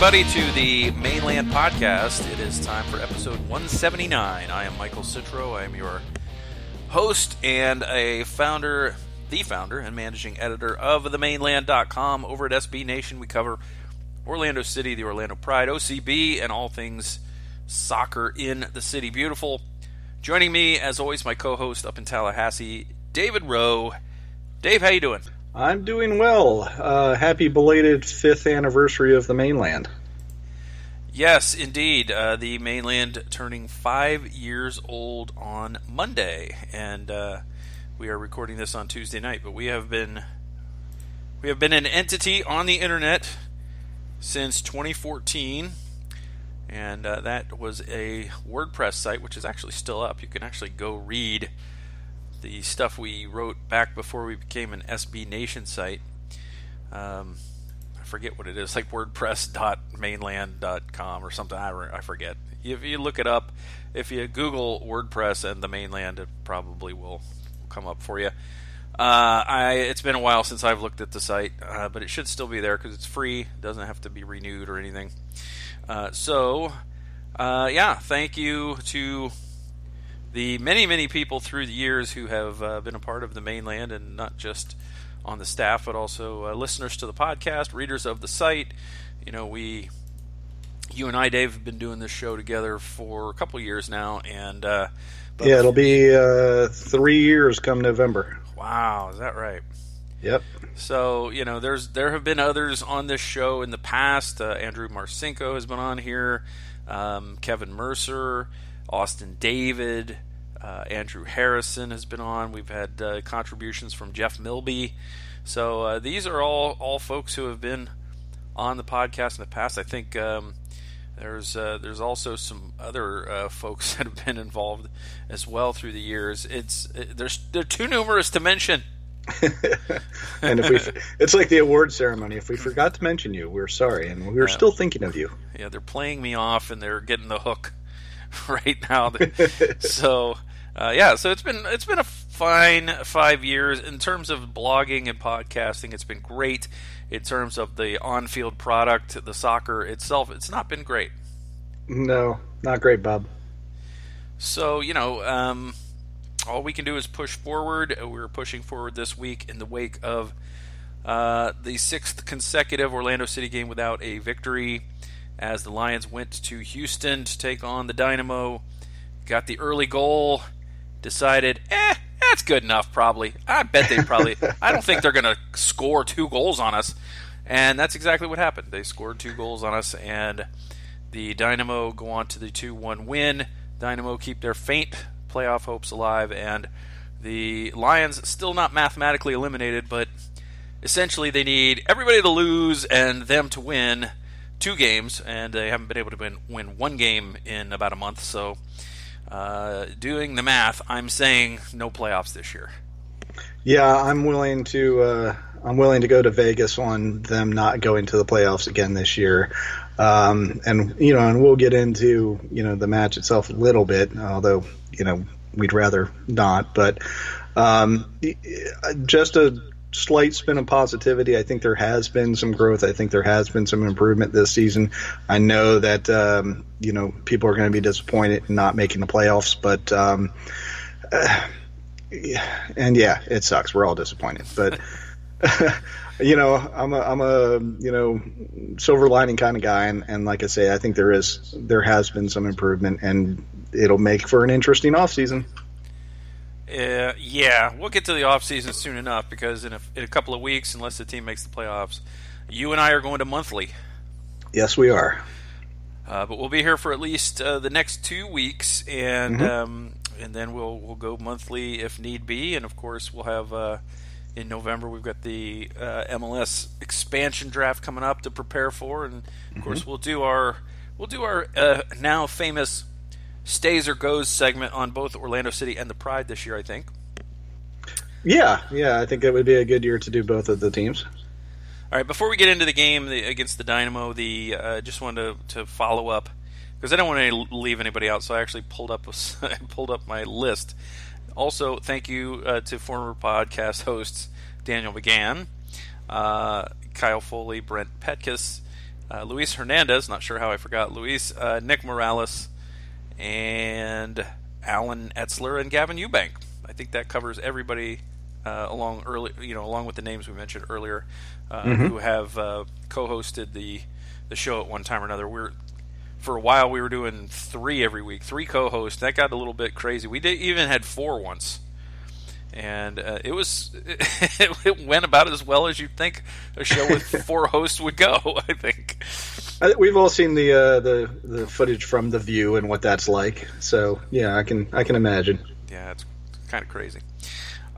Everybody, to the Mane Land Podcast. It is time for episode 179. I am Michael Citro. I am your host and a founder, the founder and managing editor of themaneland.com. Over at SB Nation, we cover Orlando City, the Orlando Pride, OCB, and all things soccer in the city. Beautiful. Joining me, as always, my co-host up in Tallahassee, David Rowe. Dave, how you doing? I'm doing well. Uh, happy belated fifth anniversary of the Mane Land. Yes, indeed. Uh, the Mane Land turning five years old on Monday, and uh, we are recording this on Tuesday night. But we have been we have been an entity on the internet since 2014, and uh, that was a WordPress site, which is actually still up. You can actually go read the stuff we wrote back before we became an SB Nation site. Um, I forget what it is, like WordPress.mainland.com or something. I, I forget. If you look it up, if you Google WordPress and the Mane Land, it probably will come up for you. Uh, I it's been a while since I've looked at the site, uh, but it should still be there because it's free. It doesn't have to be renewed or anything. Uh, so, uh, yeah, thank you to the many, many people through the years who have uh, been a part of the Mane Land and not just on the staff, but also uh, listeners to the podcast, readers of the site. You know, we, you and I, Dave, have been doing this show together for a couple years now, and uh, yeah, it'll be uh, three years come November. Wow, is that right? Yep. So you know, there's there have been others on this show in the past. Uh, Andrew Marcinko has been on here. Um, Kevin Mercer. Austin David, uh, Andrew Harrison has been on. We've had uh, contributions from Jeff Milby. So uh, these are all all folks who have been on the podcast in the past. I think um, there's uh, there's also some other uh, folks that have been involved as well through the years. It's it, there's they're too numerous to mention. and if we, it's like the award ceremony. If we forgot to mention you, we're sorry, and we're still thinking of you. Yeah, they're playing me off, and they're getting the hook. right now. so uh, yeah, so it's been it's been a fine five years in terms of blogging and podcasting. It's been great in terms of the on-field product, the soccer itself. It's not been great. No, not great, Bob. So you know, um, all we can do is push forward. We're pushing forward this week in the wake of uh, the sixth consecutive Orlando City game without a victory as the Lions went to Houston to take on the Dynamo. Got the early goal, decided, eh, that's good enough, probably. I bet they probably, I don't think they're going to score two goals on us. And that's exactly what happened. They scored two goals on us, and the Dynamo go on to the 2 1 win. Dynamo keep their faint playoff hopes alive, and the Lions still not mathematically eliminated, but essentially they need everybody to lose and them to win two games, and they haven't been able to win, win one game in about a month. So, uh, doing the math, I'm saying no playoffs this year. Yeah, I'm willing to. Uh, I'm willing to go to Vegas on them not going to the playoffs again this year. Um, and you know, and we'll get into you know the match itself a little bit, although you know we'd rather not. But um, just a slight spin of positivity. I think there has been some growth. I think there has been some improvement this season. I know that um, you know people are going to be disappointed in not making the playoffs, but um, uh, and yeah, it sucks. We're all disappointed, but. you know, I'm a I'm a you know silver lining kind of guy, and, and like I say, I think there is there has been some improvement, and it'll make for an interesting off season. Uh, yeah, we'll get to the off season soon enough because in a, in a couple of weeks, unless the team makes the playoffs, you and I are going to monthly. Yes, we are. Uh, but we'll be here for at least uh, the next two weeks, and mm-hmm. um, and then we'll we'll go monthly if need be, and of course we'll have uh, in November we've got the uh, MLS expansion draft coming up to prepare for, and of mm-hmm. course we'll do our we'll do our uh, now famous stays or goes segment on both Orlando City and the Pride this year. I think. Yeah, yeah, I think it would be a good year to do both of the teams. All right, before we get into the game the, against the Dynamo, the uh, just wanted to, to follow up because I don't want to leave anybody out, so I actually pulled up a, pulled up my list. Also, thank you uh, to former podcast hosts Daniel McGann, uh, Kyle Foley, Brent Petkus, uh, Luis Hernandez. Not sure how I forgot Luis. Uh, Nick Morales, and Alan Etzler and Gavin Eubank. I think that covers everybody uh, along early, you know, along with the names we mentioned earlier, uh, mm-hmm. who have uh, co-hosted the the show at one time or another. We're for a while we were doing three every week, three co-hosts. That got a little bit crazy. We did, even had four once, and uh, it was it went about as well as you'd think a show with four hosts would go. I think we've all seen the uh, the the footage from the View and what that's like. So yeah, I can I can imagine. Yeah, it's kind of crazy.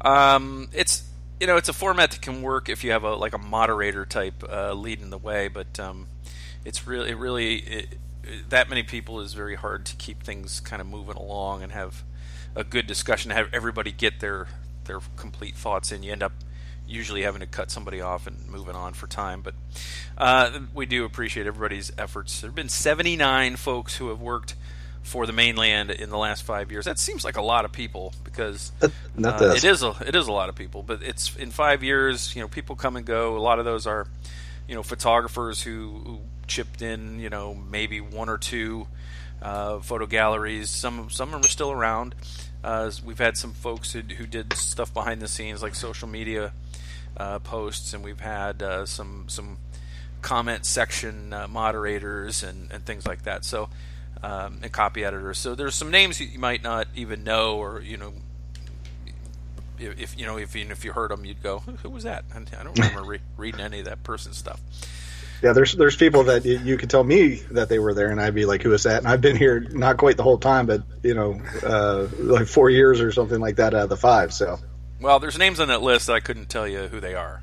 Um, it's you know it's a format that can work if you have a like a moderator type uh, leading the way, but um, it's really it really it, that many people is very hard to keep things kind of moving along and have a good discussion. To have everybody get their their complete thoughts in. You end up usually having to cut somebody off and moving on for time. But uh, we do appreciate everybody's efforts. There have been 79 folks who have worked for the Mane Land in the last five years. That seems like a lot of people because uh, it is a it is a lot of people. But it's in five years. You know, people come and go. A lot of those are you know photographers who, who chipped in. You know, maybe one or two uh, photo galleries. Some some of them are still around. Uh, we've had some folks who, who, did stuff behind the scenes, like social media uh, posts, and we've had uh, some some comment section uh, moderators and, and things like that. So, um, and copy editors. So there's some names you might not even know, or you know, if you know if if you heard them, you'd go, "Who was that?" I don't remember re- reading any of that person's stuff. Yeah, there's there's people that you, you, could tell me that they were there, and I'd be like, "Who is that?" And I've been here not quite the whole time, but you know, uh, like four years or something like that out of the five. So, well, there's names on that list that I couldn't tell you who they are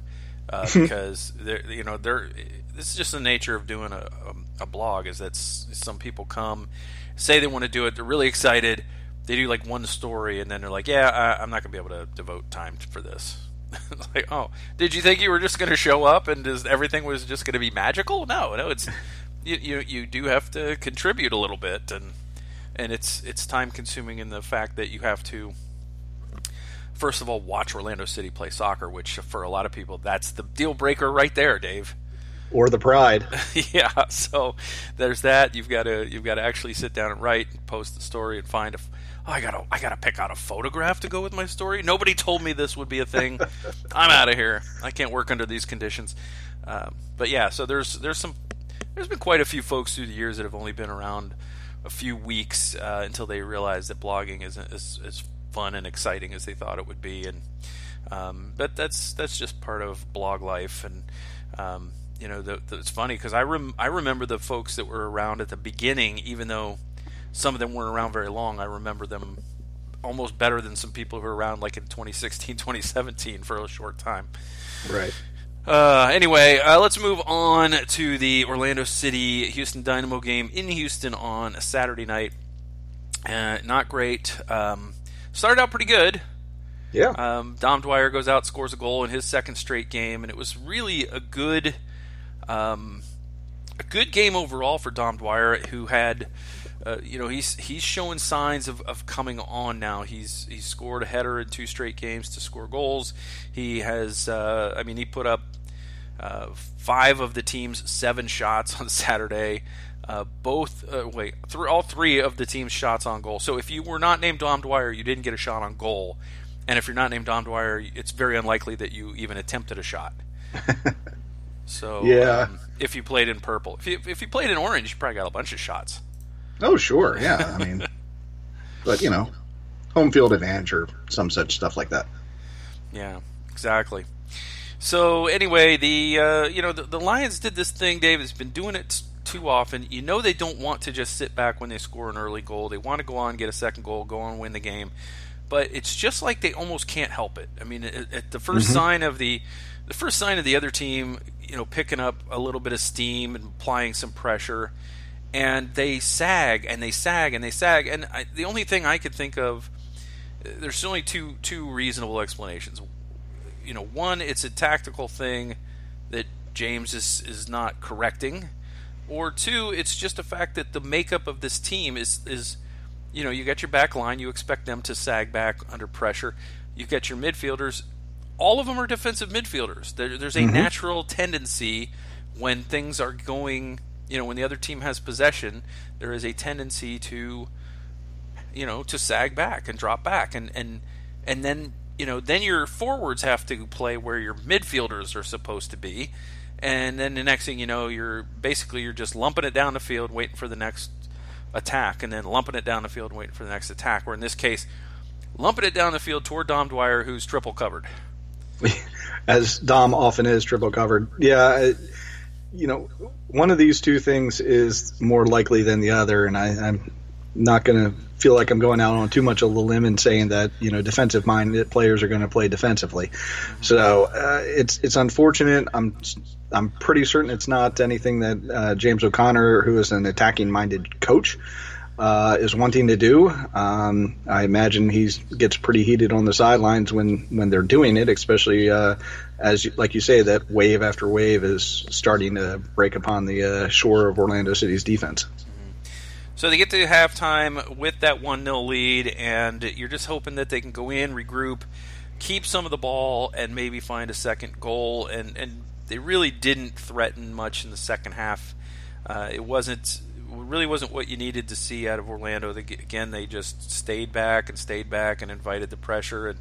uh, because they're you know they're this is just the nature of doing a, a, a blog is that some people come say they want to do it, they're really excited, they do like one story, and then they're like, "Yeah, I, I'm not going to be able to devote time for this." like, oh, did you think you were just going to show up and just, everything was just going to be magical? No, no, it's you, you you do have to contribute a little bit, and and it's it's time consuming in the fact that you have to first of all watch Orlando City play soccer, which for a lot of people that's the deal breaker right there, Dave. Or the pride. yeah, so there's that. You've got to you've got to actually sit down and write, and post the story, and find a oh, I gotta I gotta pick out a photograph to go with my story. Nobody told me this would be a thing. I'm out of here. I can't work under these conditions. Um, but yeah, so there's there's some there's been quite a few folks through the years that have only been around a few weeks uh, until they realize that blogging isn't as, as fun and exciting as they thought it would be, and um, but that's that's just part of blog life and. Um, you know, the, the, it's funny because I rem- I remember the folks that were around at the beginning, even though some of them weren't around very long. I remember them almost better than some people who were around like in 2016, 2017 for a short time. Right. Uh, anyway, uh, let's move on to the Orlando City Houston Dynamo game in Houston on a Saturday night. Uh, not great. Um, started out pretty good. Yeah. Um, Dom Dwyer goes out, scores a goal in his second straight game, and it was really a good, um, a good game overall for Dom Dwyer, who had uh, you know he's he's showing signs of, of coming on now. He's he's scored a header in two straight games to score goals. He has uh, I mean he put up uh, five of the team's seven shots on Saturday. Uh, both uh, wait th- all three of the team's shots on goal. So if you were not named Dom Dwyer, you didn't get a shot on goal. And if you're not named Dom Dwyer, it's very unlikely that you even attempted a shot. so yeah, um, if you played in purple, if you if you played in orange, you probably got a bunch of shots. Oh, sure. Yeah. I mean, but, you know, home field advantage or some such stuff like that. Yeah, exactly. So, anyway, the, uh, you know, the, the Lions did this thing, Dave, has been doing it too often. You know, they don't want to just sit back when they score an early goal. They want to go on, get a second goal, go on, win the game. But it's just like they almost can't help it. I mean, at, at the 1st mm-hmm. sign of the the first sign of the other team, you know, picking up a little bit of steam and applying some pressure, and they sag and they sag and they sag. And I, the only thing I could think of, there's only two two reasonable explanations. You know, one, it's a tactical thing that James is is not correcting, or two, it's just a fact that the makeup of this team is is, you know, you got your back line, you expect them to sag back under pressure. You got your midfielders, all of them are defensive midfielders. There, there's a mm-hmm. natural tendency when things are going, you know, when the other team has possession, there is a tendency to, you know, to sag back and drop back, and and and then you know then your forwards have to play where your midfielders are supposed to be, and then the next thing you know, you're basically you're just lumping it down the field, waiting for the next attack, and then lumping it down the field, waiting for the next attack. Or in this case, lumping it down the field toward Dom Dwyer, who's triple covered. As Dom often is triple covered. Yeah, you know, one of these two things is more likely than the other, and I, I'm not going to feel like I'm going out on too much of a limb and saying that you know defensive minded players are going to play defensively. So uh, it's it's unfortunate. I'm I'm pretty certain it's not anything that uh, James O'Connor, who is an attacking minded coach, uh, is wanting to do. Um, I imagine he gets pretty heated on the sidelines when when they're doing it, especially uh, as like you say that wave after wave is starting to break upon the uh, shore of Orlando City's defense. So they get to halftime with that 1 0 lead, and you're just hoping that they can go in, regroup, keep some of the ball, and maybe find a second goal. And, and they really didn't threaten much in the second half. Uh, it wasn't really wasn't what you needed to see out of Orlando. They, again, they just stayed back and stayed back and invited the pressure and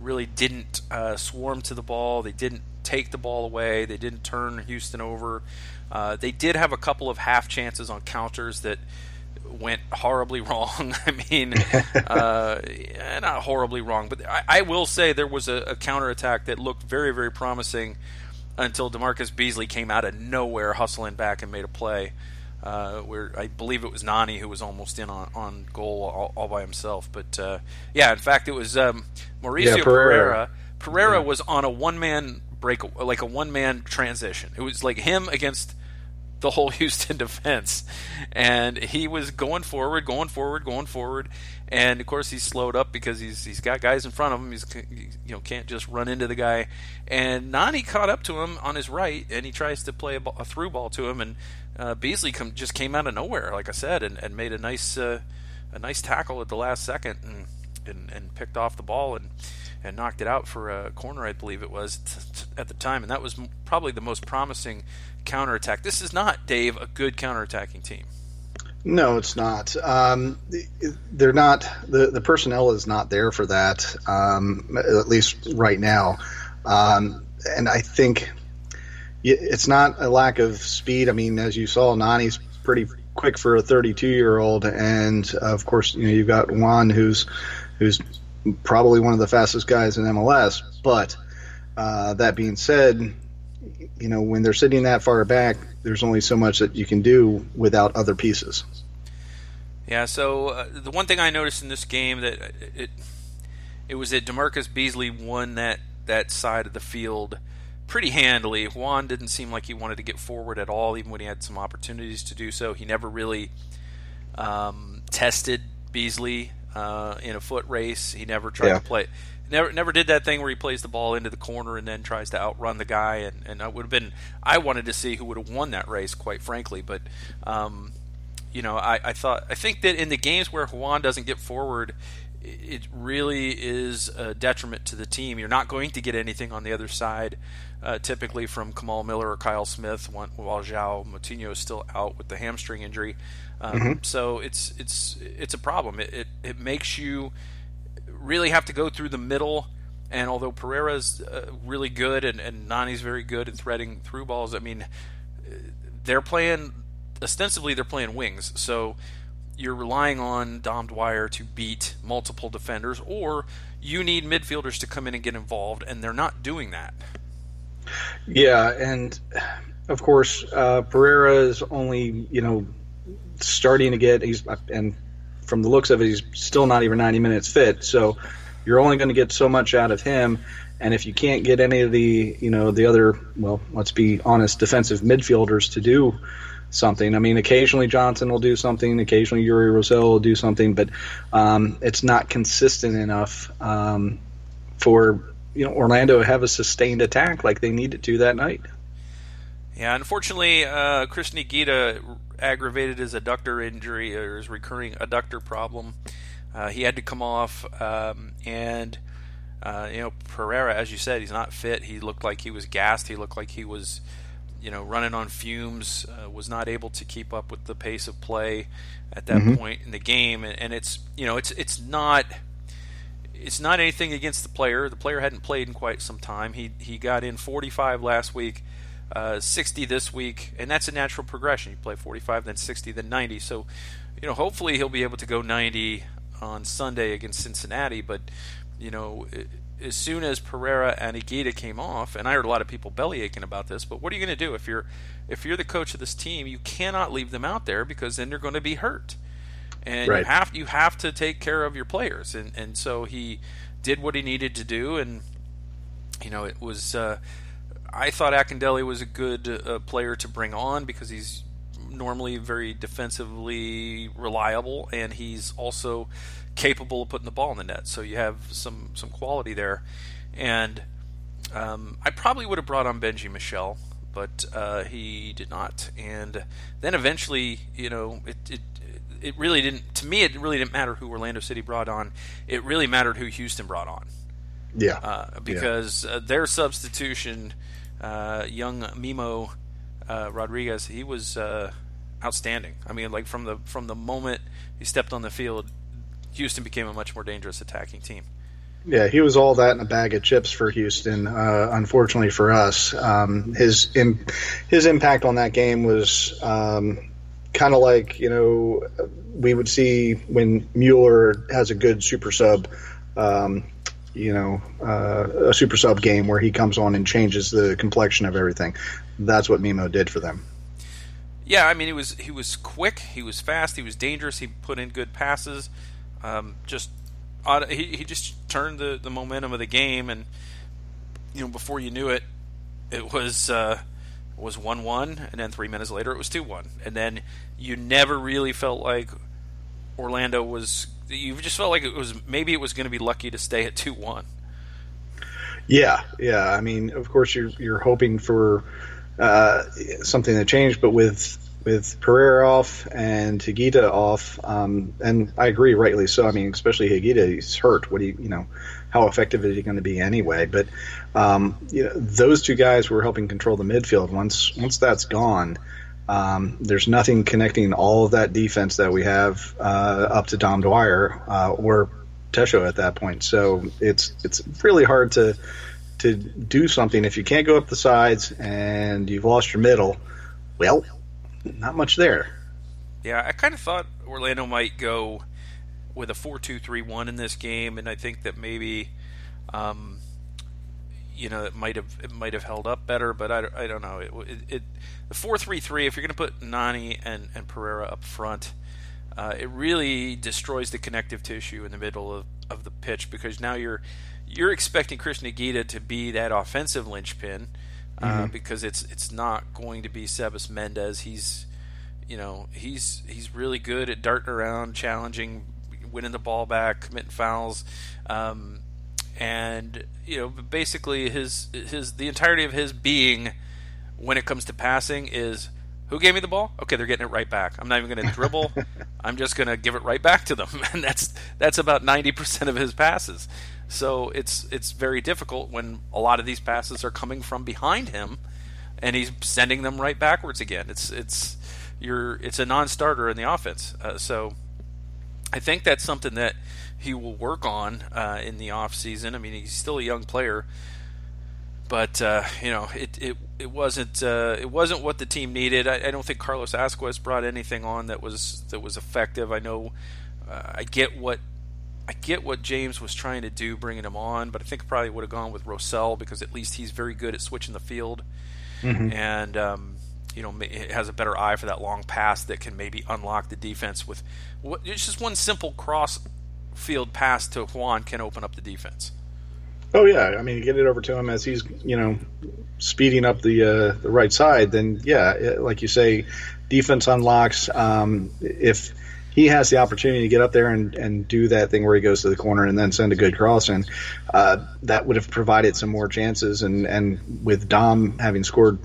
really didn't uh, swarm to the ball. They didn't take the ball away. They didn't turn Houston over. Uh, they did have a couple of half chances on counters that went horribly wrong. I mean, uh, not horribly wrong, but I, I, will say there was a, a counterattack that looked very, very promising until DaMarcus Beasley came out of nowhere, hustling back and made a play. Uh, where I believe it was Nani who was almost in on, on goal all, all by himself. But uh, yeah, in fact, it was um, Mauricio yeah, Pereira. Pereira, yeah. was on a one man break, like a one man transition. It was like him against the whole Houston defense. And he was going forward, going forward, going forward, and of course he's slowed up because he's he's got guys in front of him. He's you know can't just run into the guy. And Nani caught up to him on his right, and he tries to play a, ball, a through ball to him, and uh, Beasley come, just came out of nowhere, like I said, and, and made a nice uh, a nice tackle at the last second, and, and and picked off the ball and and knocked it out for a corner, I believe it was t- t- at the time, and that was probably the most promising counterattack. This is not, Dave, a good counterattacking team. No, it's not. Um, they're not. The the personnel is not there for that. Um, at least right now, um, and I think it's not a lack of speed. I mean, as you saw, Nani's pretty quick for a 32 year old, and of course, you know you've got Juan, who's who's probably one of the fastest guys in MLS. But uh, that being said, you know, when they're sitting that far back, there's only so much that you can do without other pieces. Yeah. So uh, the one thing I noticed in this game that it it was that DaMarcus Beasley won that that side of the field pretty handily. Juan didn't seem like he wanted to get forward at all, even when he had some opportunities to do so. He never really um, tested Beasley uh, in a foot race. He never tried yeah. to play never never did that thing where he plays the ball into the corner and then tries to outrun the guy. And, and I would have been I wanted to see who would have won that race, quite frankly. But um, you know, I, I thought I think that in the games where Juan doesn't get forward, it really is a detriment to the team. You're not going to get anything on the other side, uh, typically from Kamal Miller or Kyle Smith, while João Moutinho is still out with the hamstring injury. Um, mm-hmm. So it's it's it's a problem. It, it, it makes you really have to go through the middle. And although Pereira's uh, really good and, and Nani's very good at threading through balls, I mean, they're playing ostensibly they're playing wings. So you're relying on Dom Dwyer to beat multiple defenders, or you need midfielders to come in and get involved, and they're not doing that. Yeah, and of course uh, Pereira is only you know starting to get he's and from the looks of it, he's still not even 90 minutes fit. So you're only going to get so much out of him. And if you can't get any of the, you know, the other, well, let's be honest, defensive midfielders to do something. I mean, occasionally Johnson will do something, occasionally Uri Rosell will do something, but um, it's not consistent enough um, for you know Orlando to have a sustained attack like they needed to that night. Yeah, unfortunately, uh, Cristian Higuita aggravated his adductor injury or his recurring adductor problem. Uh, he had to come off, um, and uh, you know Pereira, as you said, he's not fit. He looked like he was gassed. He looked like he was, you know, running on fumes, uh, was not able to keep up with the pace of play at that Mhm. point in the game, and, and it's you know, it's it's not it's not anything against the player. The player hadn't played in quite some time. He he got in 45 last week, uh, 60 this week, and that's a natural progression. You play 45, then 60, then 90. So, you know, hopefully he'll be able to go 90 on Sunday against Cincinnati. But you know, i- as soon as Pereira and Higuita came off, and I heard a lot of people belly aching about this. But what are you going to do if you're if you're the coach of this team? You cannot leave them out there because then they're going to be hurt and Right. you have you have to take care of your players and and so he did what he needed to do and you know it was uh, I thought Akindele was a good uh, player to bring on because he's normally very defensively reliable and he's also capable of putting the ball in the net so you have some some quality there and um, I probably would have brought on Benji Michel, but uh, he did not. And then eventually, you know, it, it it really didn't. To me, it really didn't matter who Orlando City brought on. It really mattered who Houston brought on Yeah. uh, because uh, their substitution, uh, young Memo uh, Rodriguez, he was uh, outstanding. I mean, like from the from the moment he stepped on the field, Houston became a much more dangerous attacking team. Yeah, he was all that in a bag of chips for Houston. Uh, unfortunately for us, um, his Im- his impact on that game was um, kind of like you know we would see when Mueller has a good super sub. Um, you know, uh, a super sub game where he comes on and changes the complexion of everything. That's what Memo did for them. Yeah, I mean, he was he was quick, he was fast, he was dangerous. He put in good passes. Um, just he he just turned the, the momentum of the game, and you know before you knew it, it was uh, was one one, and then three minutes later it was two one, and then you never really felt like Orlando was. You just felt like it was maybe it was going to be lucky to stay at two one. Yeah, yeah. I mean, of course, you're you're hoping for uh, something to change, but with with Pereira off and Higuita off, um, and I agree, rightly so. I mean, especially Higuita, he's hurt. What do you, you know, how effective is he going to be anyway? But um, you know, those two guys were helping control the midfield. Once once that's gone. Um, there's nothing connecting all of that defense that we have uh, up to Dom Dwyer uh, or Tesho at that point. So it's it's really hard to to do something if you can't go up the sides and you've lost your middle. Well, not much there. Yeah, I kind of thought Orlando might go with a four-two-three-one in this game, and I think that maybe, um, you know, it might have it might have held up better, but I, I don't know. It, it, it the four-three-three. If you're going to put Nani and and Pereira up front, uh, it really destroys the connective tissue in the middle of, of the pitch because now you're you're expecting Cristian Higuita to be that offensive linchpin uh, because it's it's not going to be Sebas Mendez. He's you know he's he's really good at darting around, challenging, winning the ball back, committing fouls, um, and you know basically his his the entirety of his being when it comes to passing is who gave me the ball? Okay, they're getting it right back. I'm not even going to dribble. I'm just going to give it right back to them, and that's that's about 90% of his passes. So it's it's very difficult when a lot of these passes are coming from behind him, and he's sending them right backwards again. It's it's you're it's a non-starter in the offense. Uh, so I think that's something that he will work on uh, in the off season. I mean, he's still a young player, but uh, you know, it it, it wasn't uh, it wasn't what the team needed. I, I don't think Carlos Ascues brought anything on that was that was effective. I know uh, I get what I get what James was trying to do, bringing him on, but I think probably would have gone with Rosell because at least he's very good at switching the field, and um, you know has a better eye for that long pass that can maybe unlock the defense with what, it's just one simple cross field pass to Juan can open up the defense. Oh yeah, I mean, you get it over to him as he's you know speeding up the uh, the right side. Then yeah, it, like you say, defense unlocks. Um, if he has the opportunity to get up there and, and do that thing where he goes to the corner and then send a good cross in, uh, that would have provided some more chances. And, and with Dom having scored,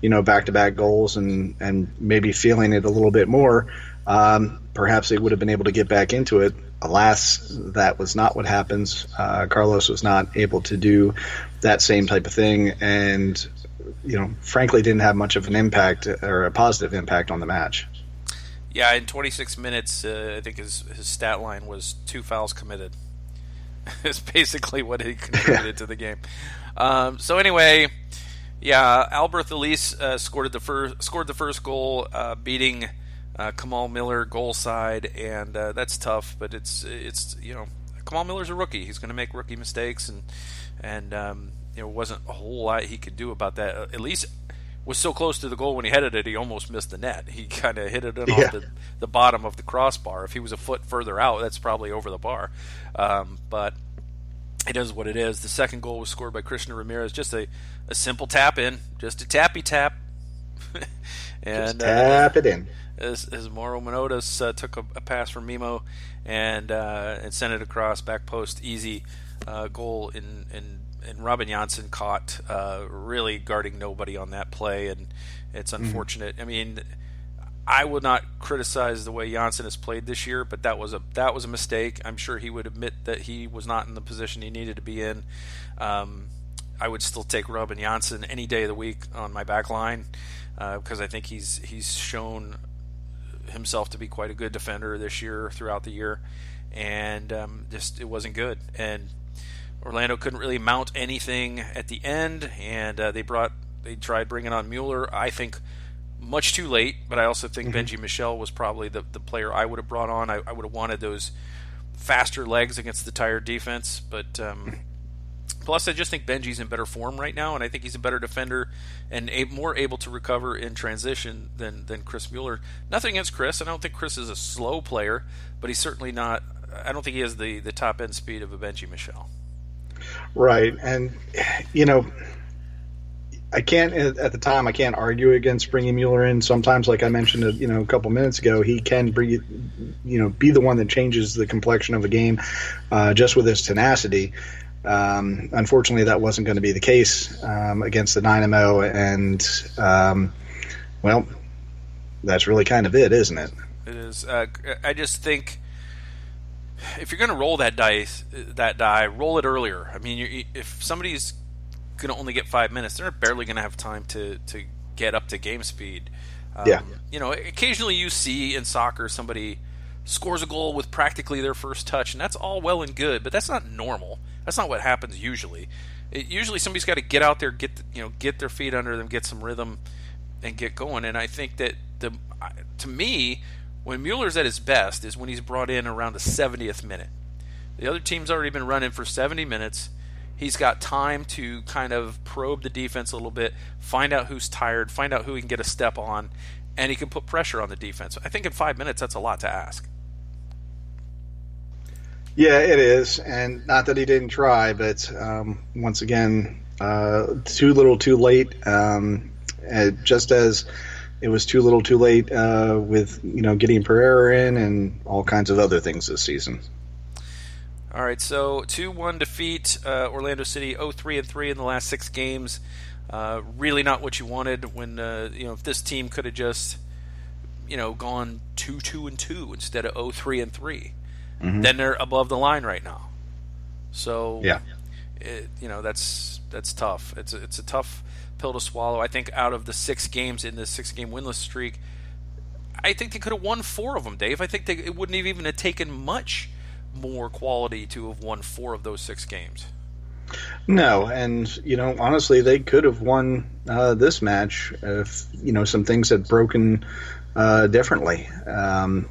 you know, back to back goals and, and maybe feeling it a little bit more, um, perhaps they would have been able to get back into it. Alas, that was not what happens. Uh, Carlos was not able to do that same type of thing. And you know, frankly, didn't have much of an impact or a positive impact on the match. Yeah, in 26 minutes, uh, I think his his stat line was two fouls committed. It's basically what he contributed to the game. Um, so anyway, yeah, Albert Elis uh, scored the first scored the first goal, uh, beating uh, Kamal Miller goal side, and uh, that's tough. But it's it's you know Kamal Miller's a rookie; he's going to make rookie mistakes, and and um, you know wasn't a whole lot he could do about that. Uh, at least was so close to the goal when he headed it, he almost missed the net. He kind of hit it yeah. off the, the bottom of the crossbar. If he was a foot further out, that's probably over the bar. Um, but it is what it is. The second goal was scored by Christian Ramirez. Just a, a simple tap in, just a tappy tap. and just tap uh, it in. As, as Mauro Manotas uh, took a, a, pass from Memo and uh, and sent it across back post, easy uh, goal in in and Robin Jansson caught uh, really guarding nobody on that play, and it's mm-hmm. unfortunate. Mm-hmm. I mean, I would not criticize the way Jansson has played this year, but that was a that was a mistake. I'm sure he would admit that he was not in the position he needed to be in. Um, I would still take Robin Jansson any day of the week on my back line uh, because I think he's he's shown himself to be quite a good defender this year throughout the year, and um, just it wasn't good. And Orlando couldn't really mount anything at the end, and uh, they brought they tried bringing on Mueller. I think much too late, but I also think mm-hmm. Benji Michel was probably the, the player I would have brought on. I, I would have wanted those faster legs against the tired defense, but um, plus I just think Benji's in better form right now, and I think he's a better defender and a, more able to recover in transition than than Chris Mueller. Nothing against Chris. I don't think Chris is a slow player, but he's certainly not. I don't think he has the, the top end speed of a Benji Michel. Right, and you know, I can't at the time I can't argue against bringing Mueller in. Sometimes, like I mentioned, uh, you know, a couple minutes ago, he can bring, you know, be the one that changes the complexion of a game uh, just with his tenacity. Um, unfortunately, that wasn't going to be the case um, against the Dynamo, and um, well, that's really kind of it, isn't it? It is. Uh, I just think if you're going to roll that dice, that die, roll it earlier. I mean, if somebody's going to only get five minutes, they're barely going to have time to to get up to game speed. Um, yeah. You know, occasionally you see in soccer somebody scores a goal with practically their first touch, and that's all well and good, but that's not normal. That's not what happens usually. It, usually somebody's got to get out there, get the, you know, get their feet under them, get some rhythm, and get going. And I think that the to me, when Mueller's at his best is when he's brought in around the 70th minute. The other team's already been running for 70 minutes. He's got time to kind of probe the defense a little bit, find out who's tired, find out who he can get a step on, and he can put pressure on the defense. I think in five minutes, that's a lot to ask. Yeah, it is, and not that he didn't try, but um, once again, uh, too little, too late. Um, just as it was too little, too late uh, with you know getting Pereira in and all kinds of other things this season. All right, so two one defeat uh, Orlando City, 0-3 and three in the last six games. Uh, really not what you wanted when uh, you know if this team could have just you know gone two two and two instead of 0-3 and 3 mm-hmm. then they're above the line right now. So yeah, it, you know that's that's tough. It's a, it's a tough pill to swallow. I think out of the six games in this six game winless streak, I think they could have won four of them, Dave. I think they, it wouldn't have even have taken much more quality to have won four of those six games. No, and you know, honestly, they could have won uh, this match if you know some things had broken uh, differently. Um,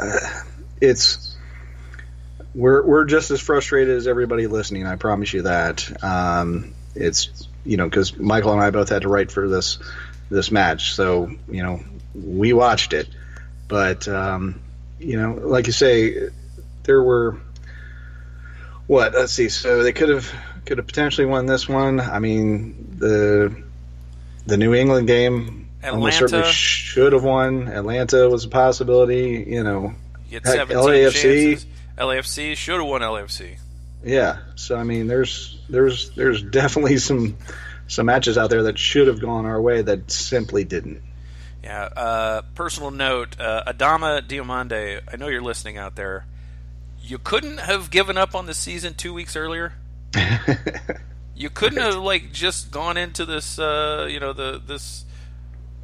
uh, it's we're we're just as frustrated as everybody listening. I promise you that. Um, it's you know, because Michael and I both had to write for this this match, so you know, we watched it. But um, you know, like you say, there were what? Let's see. So they could have could have potentially won this one. I mean, the the New England game Atlanta. almost certainly should have won. Atlanta was a possibility. You know, you LAFC. Chances. LAFC should have won LAFC. Yeah. So I mean, there's there's there's definitely some some matches out there that should have gone our way that simply didn't. Yeah. Uh, personal note: uh, Adama Diomande. I know you're listening out there. You couldn't have given up on the season two weeks earlier. You couldn't have like just gone into this, uh, you know, the this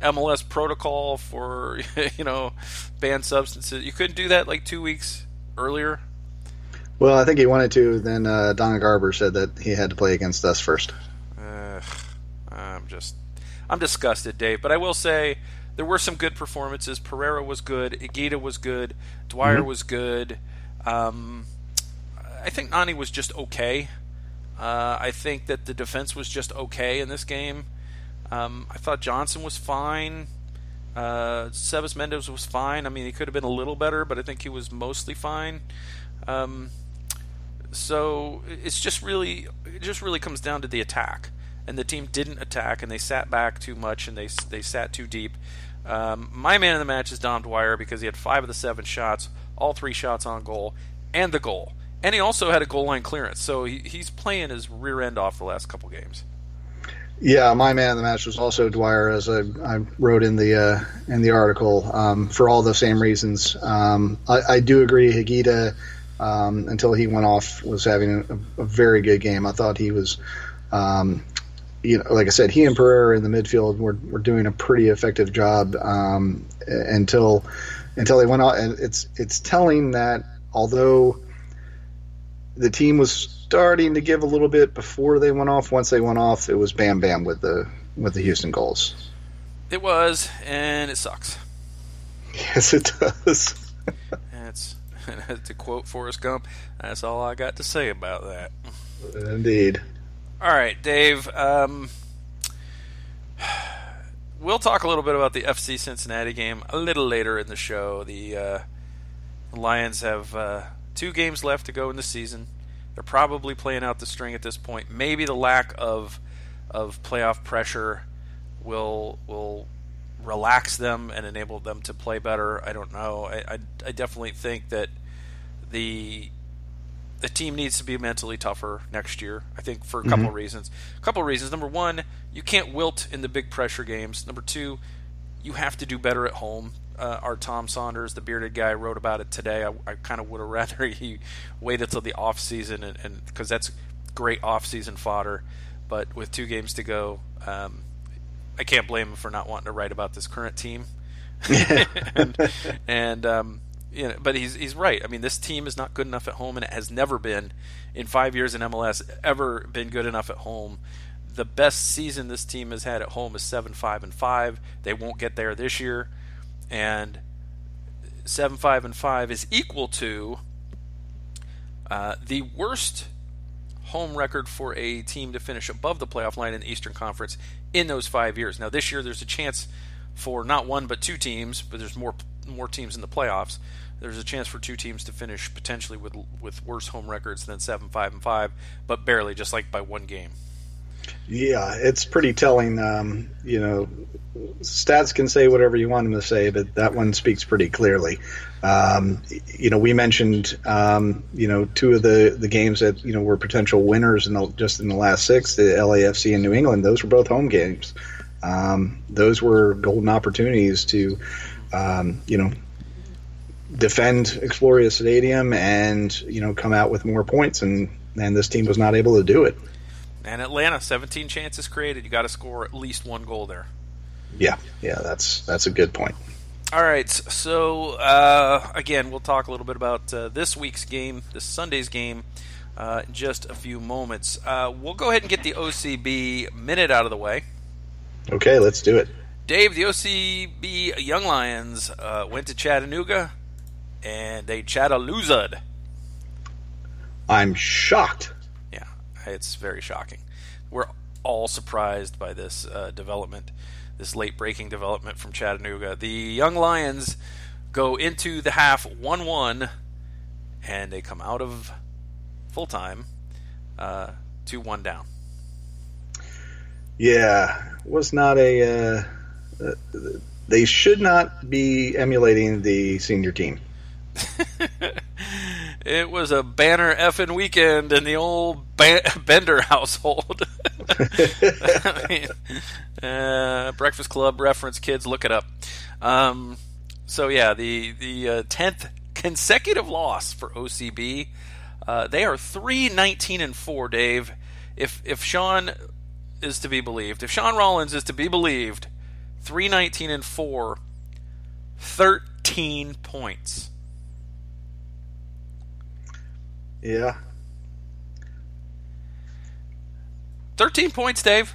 MLS protocol for you know banned substances. You couldn't do that like two weeks earlier. Well, I think he wanted to. Then uh, Don Garber said that he had to play against us first. Uh, I'm just, I'm disgusted, Dave. But I will say there were some good performances. Pereira was good. Higuita was good. Dwyer mm-hmm. was good. Um, I think Nani was just okay. Uh, I think that the defense was just okay in this game. Um, I thought Johnson was fine. Uh, Sebas Mendez was fine. I mean, he could have been a little better, but I think he was mostly fine. Um, so it's just really, it just really comes down to the attack, and the team didn't attack, and they sat back too much, and they they sat too deep. Um, my man of the match is Dom Dwyer because he had five of the seven shots, all three shots on goal, and the goal. And he also had a goal line clearance, so he, he's playing his rear end off the last couple games. Yeah, my man of the match was also Dwyer, as I, I wrote in the uh, in the article, um, for all the same reasons. Um, I, I, do agree, Higuita, um, until he went off, was having a, a, very good game. I thought he was, um, you know, like I said, he and Pereira in the midfield were, were doing a pretty effective job um, until until they went out. And it's it's telling that although the team was starting to give a little bit before they went off. Once they went off, it was bam bam with the with the Houston goals. It was, and it sucks. Yes, it does. that's to quote Forrest Gump. That's all I got to say about that. Indeed. All right, Dave. Um, we'll talk a little bit about the FC Cincinnati game a little later in the show. The uh, Lions have uh, two games left to go in the season. They're probably playing out the string at this point. Maybe the lack of of playoff pressure will will relax them and enable them to play better. I don't know. I, I, I definitely think that the the team needs to be mentally tougher next year. I think for a couple mm-hmm. of reasons. A couple of reasons. Number one, you can't wilt in the big pressure games. Number two, you have to do better at home uh, our Tom Saunders, the bearded guy, wrote about it today. I, I kind of would have rather he waited till the off season, and because that's great off season fodder. But with two games to go, um, I can't blame him for not wanting to write about this current team. and, and um, you know, but he's he's right. I mean, this team is not good enough at home, and it has never been in five years in MLS ever been good enough at home. The best season this team has had at home is seven five and five. They won't get there this year and seven five and five is equal to uh, the worst home record for a team to finish above the playoff line in the Eastern Conference in those five years. Now this year there's a chance for not one but two teams, but there's more more teams in the playoffs. There's a chance for two teams to finish potentially with with worse home records than seven five and five, but barely, just like by one game. Yeah, it's pretty telling. Um, you know, stats can say whatever you want them to say, but that one speaks pretty clearly. Um, you know, we mentioned um, you know two of the the games that you know were potential winners in the, just in the last six, the LAFC and New England. Those were both home games. Um, those were golden opportunities to, um, you know, defend Exploria Stadium and you know come out with more points, and and this team was not able to do it. And Atlanta, 17 chances created. You got to score at least one goal there. Yeah, yeah, that's that's a good point. All right, so uh, again, we'll talk a little bit about uh, this week's game, this Sunday's game, uh, in just a few moments. Uh, we'll go ahead and get the OCB minute out of the way. Okay, let's do it. Dave, the OCB Young Lions uh, went to Chattanooga, and they Chatalooza'd. I'm shocked it's very shocking. We're all surprised by this uh, development, this late breaking development from Chattanooga. The Young Lions go into the half 1 1, and they come out of full time uh, 2 1 down. Yeah, was not a. Uh, uh, they should not be emulating the senior team. it was a banner effing weekend in the old ba- Bender household. I mean, uh, Breakfast Club reference, kids, look it up. Um, so yeah, the the uh, tenth consecutive loss for OCB. Uh, they are three nineteen and four. Dave, if if Sean is to be believed, if Sean Rollins is to be believed, 319 and 4, 13 points. Yeah. 13 points, Dave.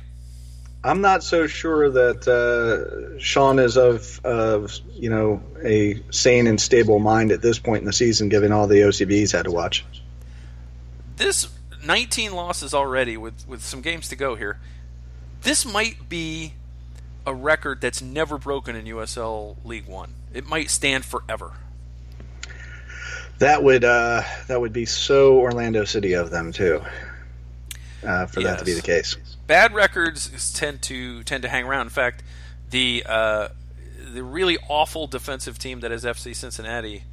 I'm not so sure that uh, Sean is of, of you know a sane and stable mind at this point in the season, given all the OCBs had to watch. This 19 losses already with with some games to go here. This might be a record that's never broken in USL League One. It might stand forever. That would uh, that would be so Orlando City of them too, uh, for yes. that to be the case. Bad records tend to tend to hang around. In fact, the uh, the really awful defensive team that is FC Cincinnati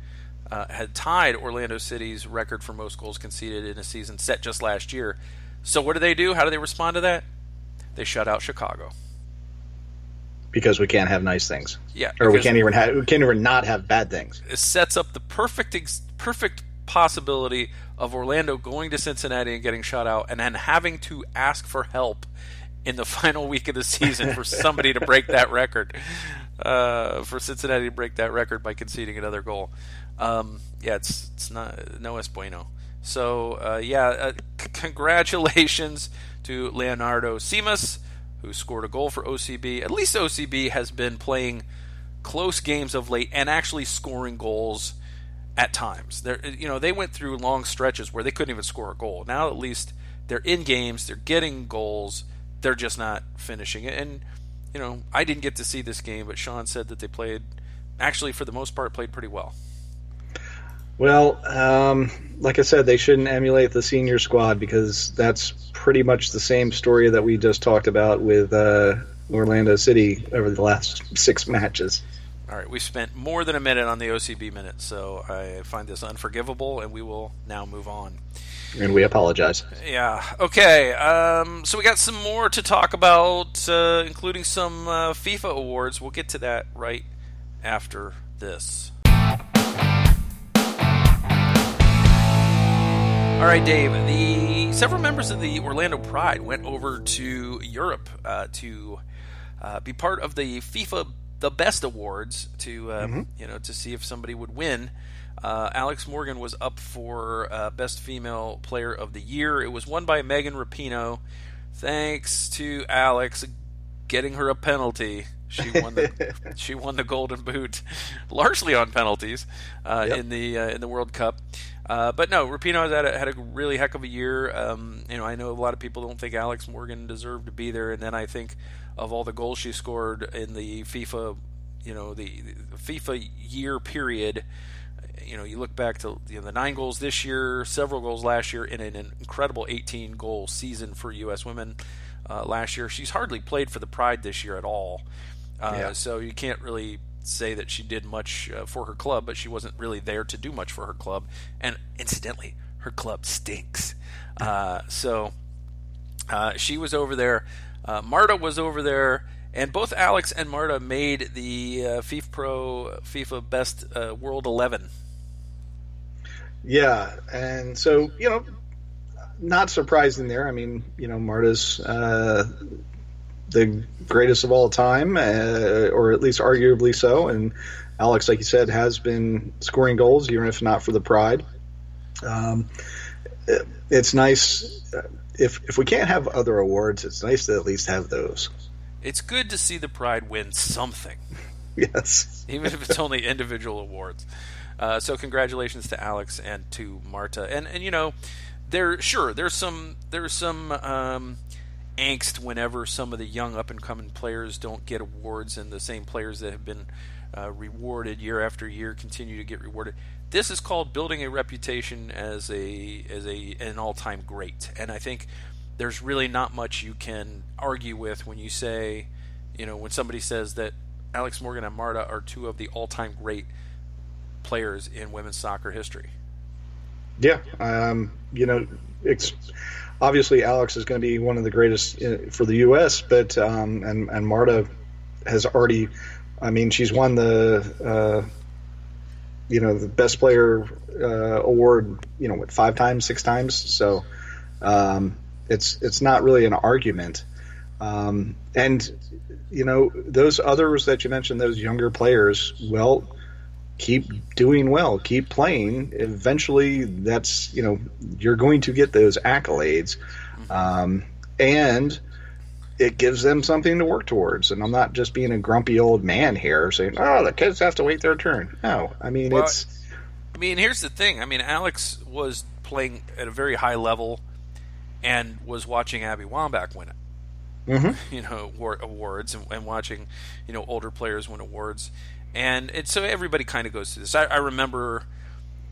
uh, had tied Orlando City's record for most goals conceded in a season set just last year. So what do they do? How do they respond to that? They shut out Chicago because we can't have nice things. Yeah, or we can't even have we can't even not have bad things. It sets up the perfect perfect possibility of Orlando going to Cincinnati and getting shut out, and then having to ask for help in the final week of the season for somebody to break that record. Uh, for Cincinnati to break that record by conceding another goal. Um, yeah, it's it's not no es bueno. So uh, yeah, uh, c- congratulations to Leonardo Simas, who scored a goal for OCB. At least OCB has been playing close games of late and actually scoring goals at times. They're, you know they went through long stretches where they couldn't even score a goal. Now at least they're in games, they're getting goals, they're just not finishing it. And you know I didn't get to see this game, but Sean said that they played actually for the most part played pretty well. Well, um, like I said, they shouldn't emulate the senior squad because that's pretty much the same story that we just talked about with uh, Orlando City over the last six matches. All right, we spent more than a minute on the OCB minute, so I find this unforgivable, and we will now move on. And we apologize. Yeah. Okay. Um, so we got some more to talk about, uh, including some uh, FIFA awards. We'll get to that right after this. All right, Dave. The several members of the Orlando Pride went over to Europe uh, to uh, be part of the FIFA the Best Awards to uh, mm-hmm. you know to see if somebody would win. Uh, Alex Morgan was up for uh, Best Female Player of the Year. It was won by Megan Rapinoe. Thanks to Alex getting her a penalty. She won the she won the Golden Boot, largely on penalties uh, yep. in the in the World Cup. Uh, but no, Rapinoe had a, had a really heck of a year. Um, you know, I know a lot of people don't think Alex Morgan deserved to be there, and then I think of all the goals she scored in the FIFA, you know, the, the FIFA year period. You know, you look back to you know, the nine goals this year, several goals last year, in an incredible 18 goal season for U.S. women uh, last year. She's hardly played for the Pride this year at all. Uh, yeah. So you can't really say that she did much uh, for her club, but she wasn't really there to do much for her club. And incidentally, her club stinks. Uh, so uh, she was over there. Uh, Marta was over there, and both Alex and Marta made the uh, FIFA Pro FIFA Best uh, World 11. Yeah, and so you know, not surprising there. I mean, you know, Marta's the greatest of all time, uh, or at least arguably so. And Alex, like you said, has been scoring goals, even if not for the Pride. Um, it, it's nice if if we can't have other awards, it's nice to at least have those. It's good to see the Pride win something. yes, even if it's only individual awards. Uh, so congratulations to Alex and to Marta, and and you know, there sure there's some there's some. Um, angst whenever some of the young up and coming players don't get awards and the same players that have been uh, rewarded year after year continue to get rewarded. This is called building a reputation as a as a an all time great, and I think there's really not much you can argue with when you say, you know, when somebody says that Alex Morgan and Marta are two of the all time great players in women's soccer history. Yeah, um, you know, it's obviously Alex is going to be one of the greatest uh, for the U.S., but um, and and Marta has already, I mean, she's won the uh, you know the best player uh, award, you know, what five times, six times. So um, it's it's not really an argument. Um, and you know those others that you mentioned, those younger players, well, keep doing well, keep playing. Eventually, that's you know you're going to get those accolades, um, and it gives them something to work towards. And I'm not just being a grumpy old man here saying, "Oh, the kids have to wait their turn." No, I mean well, it's. I mean, here's the thing. I mean, Alex was playing at a very high level and was watching Abby Wambach win it. Mm-hmm. You know, awards and, and, watching, you know, older players win awards, and it, so everybody kind of goes through this. I, I remember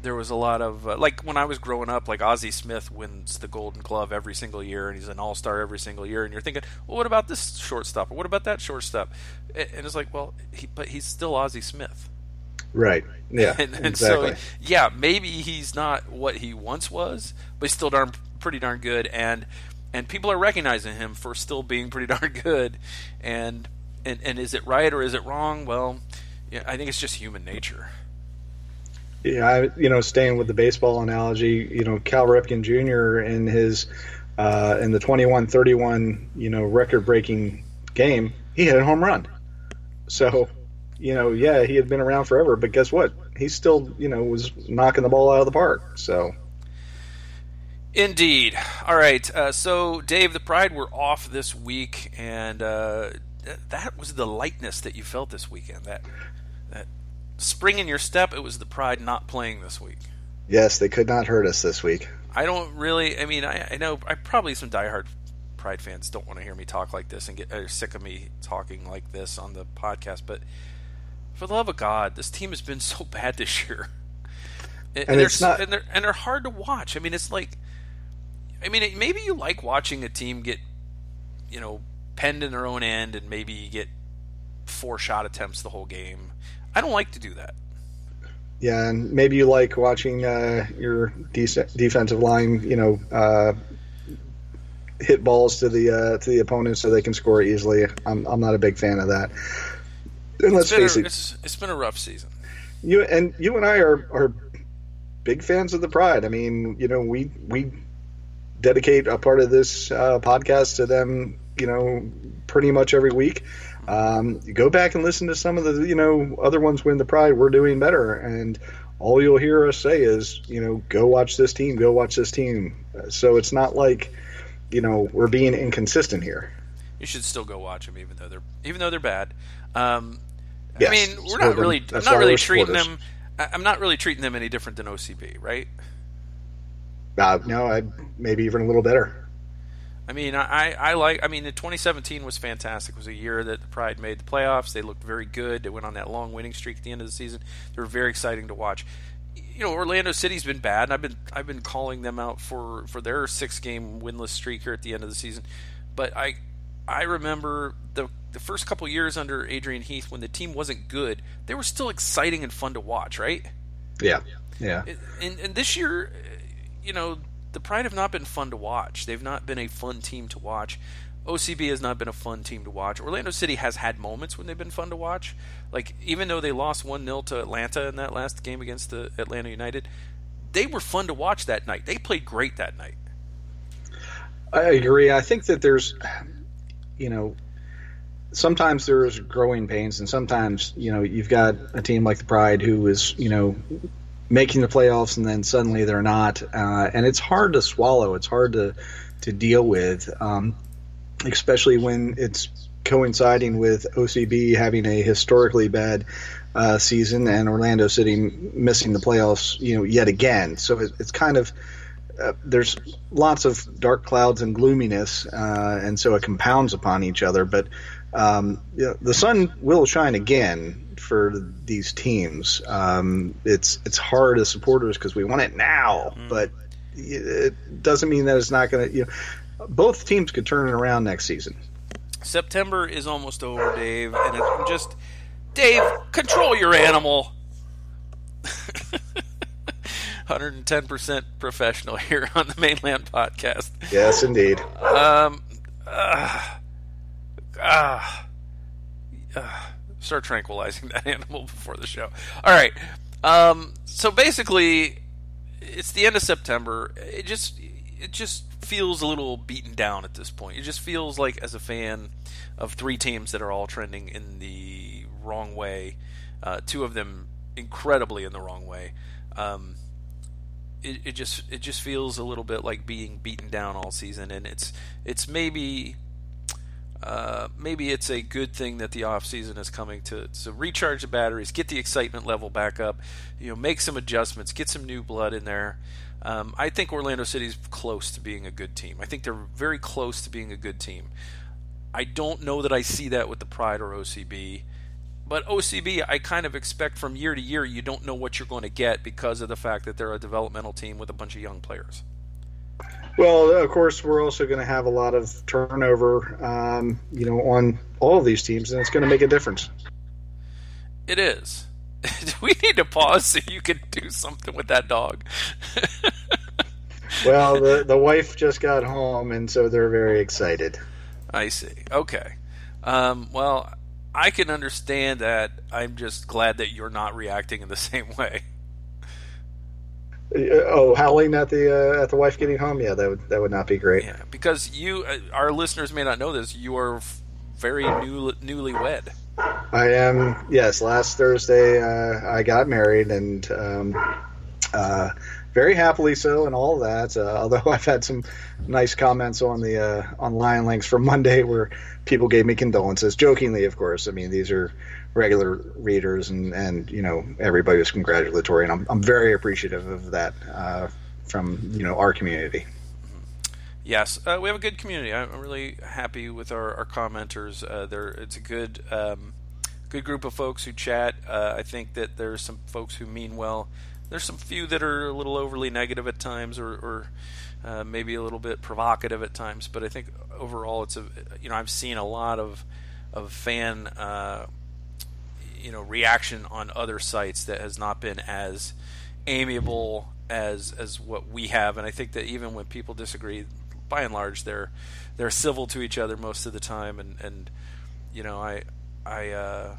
there was a lot of uh, like when I was growing up, like Ozzie Smith wins the Golden Glove every single year, and he's an All Star every single year, and you're thinking, well, what about this shortstop, or what about that shortstop? And it's like, well, he, but he's still Ozzie Smith. Right. Yeah. and, and exactly. so, yeah, maybe he's not what he once was, but he's still darn pretty darn good, and and people are recognizing him for still being pretty darn good. And and and is it right or is it wrong? Well, yeah, I think it's just human nature. Yeah, I, you know, staying with the baseball analogy, you know, Cal Ripken Jr. in his uh, in the 21-31, you know, record-breaking game, he hit a home run. So, you know, yeah, he had been around forever, but guess what? He still, you know, was knocking the ball out of the park. So, Indeed. All right. Uh, so, Dave, the Pride were off this week, and uh, th- that was the lightness that you felt this weekend. That that spring in your step. It was the Pride not playing this week. Yes, they could not hurt us this week. I don't really. I mean, I, I know I probably some diehard Pride fans don't want to hear me talk like this and get are sick of me talking like this on the podcast. But for the love of God, this team has been so bad this year. And, and, it's not, and they're and they're hard to watch. I mean, it's like I mean, maybe you like watching a team get, you know, penned in their own end and maybe you get four shot attempts the whole game. I don't like to do that. Yeah, and maybe you like watching uh, your de- defensive line, you know, uh, hit balls to the uh, to the opponent so they can score easily. I'm I'm not a big fan of that. And let's face a, it, it's, it's been a rough season. You and you and I are are big fans of the Pride. I mean, you know, we we dedicate a part of this uh, podcast to them, you know, pretty much every week. Um, go back and listen to some of the, you know, other ones win the pride. We're doing better, and all you'll hear us say is, you know, go watch this team, go watch this team. So it's not like, you know, we're being inconsistent here. You should still go watch them, even though they're even though they're bad. Um, yes, I mean, we're not really. I'm not really treating them. I'm not really treating them any different than OCB, right? Uh, no, I maybe even a little better. I mean, I, I like. I mean, the 2017 was fantastic. It was a year that the Pride made the playoffs. They looked very good. They went on that long winning streak at the end of the season. They were very exciting to watch. You know, Orlando City's been bad, and I've been I've been calling them out for for their six game winless streak here at the end of the season. But I I remember the the first couple years under Adrian Heath when the team wasn't good, they were still exciting and fun to watch, right? Yeah, yeah. And, and this year, you know, the Pride have not been fun to watch. They've not been a fun team to watch. OCB has not been a fun team to watch. Orlando City has had moments when they've been fun to watch. Like even though they lost 1-0 to Atlanta in that last game against the Atlanta United, they were fun to watch that night. They played great that night. I agree. I think that there's you know sometimes there's growing pains and sometimes you know you've got a team like the Pride who is, you know, making the playoffs and then suddenly they're not, uh, and it's hard to swallow. It's hard to to deal with, um, especially when it's coinciding with OCB having a historically bad uh, season and Orlando City missing the playoffs, you know, yet again. So it, it's kind of uh, there's lots of dark clouds and gloominess, uh, and so it compounds upon each other. But um, you know, the sun will shine again for these teams. Um, it's it's hard as supporters because we want it now, mm. but it doesn't mean that it's not going to. You know, both teams could turn it around next season. September is almost over, Dave, and it's just Dave, control your animal. 110% professional here on the Mane Land Podcast. Yes, indeed. Um, uh, uh, uh, start tranquilizing that animal before the show. All right. Um, so basically, it's the end of September. It just it just feels a little beaten down at this point. It just feels like, as a fan of three teams that are all trending in the wrong way, uh, two of them incredibly in the wrong way. Um, it, it just it just feels a little bit like being beaten down all season, and it's it's maybe uh, maybe it's a good thing that the off season is coming to to recharge the batteries, get the excitement level back up, you know, make some adjustments, get some new blood in there. Um, I think Orlando City's close to being a good team. I think they're very close to being a good team. I don't know that I see that with the Pride or OCB. But OCB, I kind of expect from year to year, you don't know what you're going to get because of the fact that they're a developmental team with a bunch of young players. Well, of course, we're also going to have a lot of turnover, um, you know, on all of these teams, and it's going to make a difference. It is. we need to pause so you can do something with that dog. well, the the wife just got home, and so they're very excited. I see. Okay. Um, well, I can understand that. I'm just glad that you're not reacting in the same way. Uh, oh, howling at the uh, at the wife getting home. Yeah, that would that would not be great. Yeah, because you, uh, our listeners may not know this. You are very new, newly wed. I am. Yes, last Thursday uh, I got married, and um, uh, very happily so, and all that. Uh, although I've had some nice comments on the uh, on Lion Links from Monday where people gave me condolences, jokingly, of course. I mean, these are regular readers, and and you know everybody was congratulatory, and I'm I'm very appreciative of that uh, from you know our community. Yes, uh, we have a good community. I'm really happy with our, our commenters. Uh, there, it's a good um, good group of folks who chat. Uh, I think that there's some folks who mean well. There's some few that are a little overly negative at times, or, or uh, maybe a little bit provocative at times. But I think overall, it's a you know I've seen a lot of of fan uh, you know reaction on other sites that has not been as amiable as as what we have, and I think that even when people disagree, by and large, they're they're civil to each other most of the time, and and you know I I. Uh,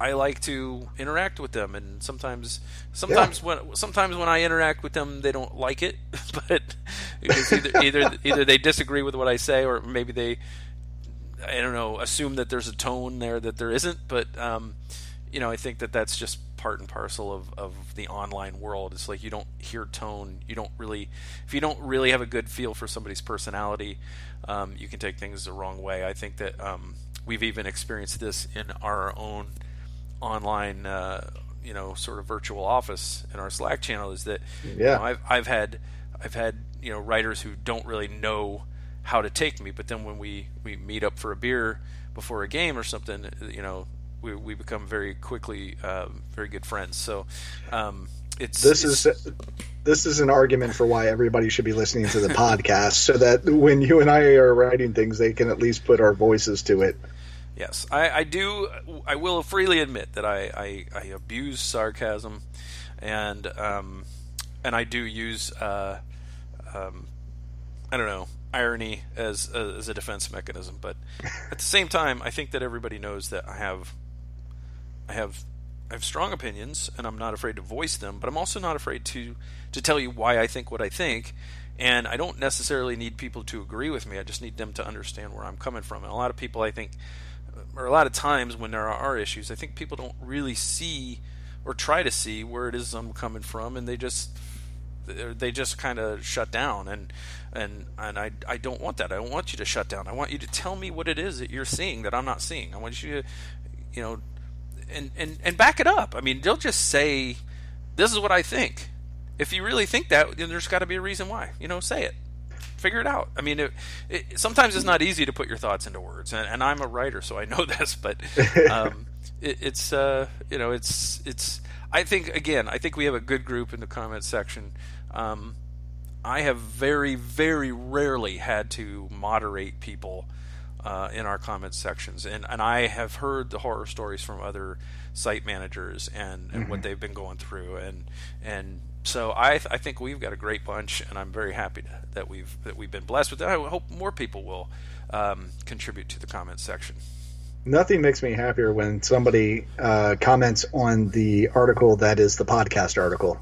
I like to interact with them, and sometimes, sometimes yeah. when sometimes when I interact with them, they don't like it. but it's either either either they disagree with what I say, or maybe they, I don't know, assume that there's a tone there that there isn't. But um, you know, I think that that's just part and parcel of, of the online world. It's like you don't hear tone, you don't really, if you don't really have a good feel for somebody's personality, um, you can take things the wrong way. I think that um, we've even experienced this in our own online, uh, you know, sort of virtual office in our Slack channel. Is that yeah, you know, I've I've had I've had you know writers who don't really know how to take me, but then when we we meet up for a beer before a game or something, you know, we, we become very quickly uh, very good friends. So um, it's this it's, is this is an argument for why everybody should be listening to the podcast, so that when you and I are writing things, they can at least put our voices to it. Yes, I, I do. I will freely admit that I, I, I abuse sarcasm, and um, and I do use uh, um, I don't know irony as as a defense mechanism. But at the same time, I think that everybody knows that I have I have I have strong opinions, and I'm not afraid to voice them. But I'm also not afraid to to tell you why I think what I think. And I don't necessarily need people to agree with me. I just need them to understand where I'm coming from. And a lot of people, I think, or a lot of times when there are issues, I think people don't really see or try to see where it is I'm coming from, and they just they just kind of shut down. And and and I I don't want that. I don't want you to shut down. I want you to tell me what it is that you're seeing that I'm not seeing. I want you to, you know, and, and, and back it up. I mean, don't just say, this is what I think. If you really think that, then there's got to be a reason why. You know, say it. Figure it out. I mean, it, it, sometimes it's not easy to put your thoughts into words, and, and I'm a writer, so I know this. But um, it, it's uh, you know, it's it's. I think again, I think we have a good group in the comments section. Um, I have very, very rarely had to moderate people uh, in our comments sections, and and I have heard the horror stories from other site managers and, and mm-hmm. what they've been going through, and and so I th- I think we've got a great bunch, and I'm very happy to, that we've that we've been blessed with that. I hope more people will um, contribute to the comments section. Nothing makes me happier when somebody uh, comments on the article that is the podcast article.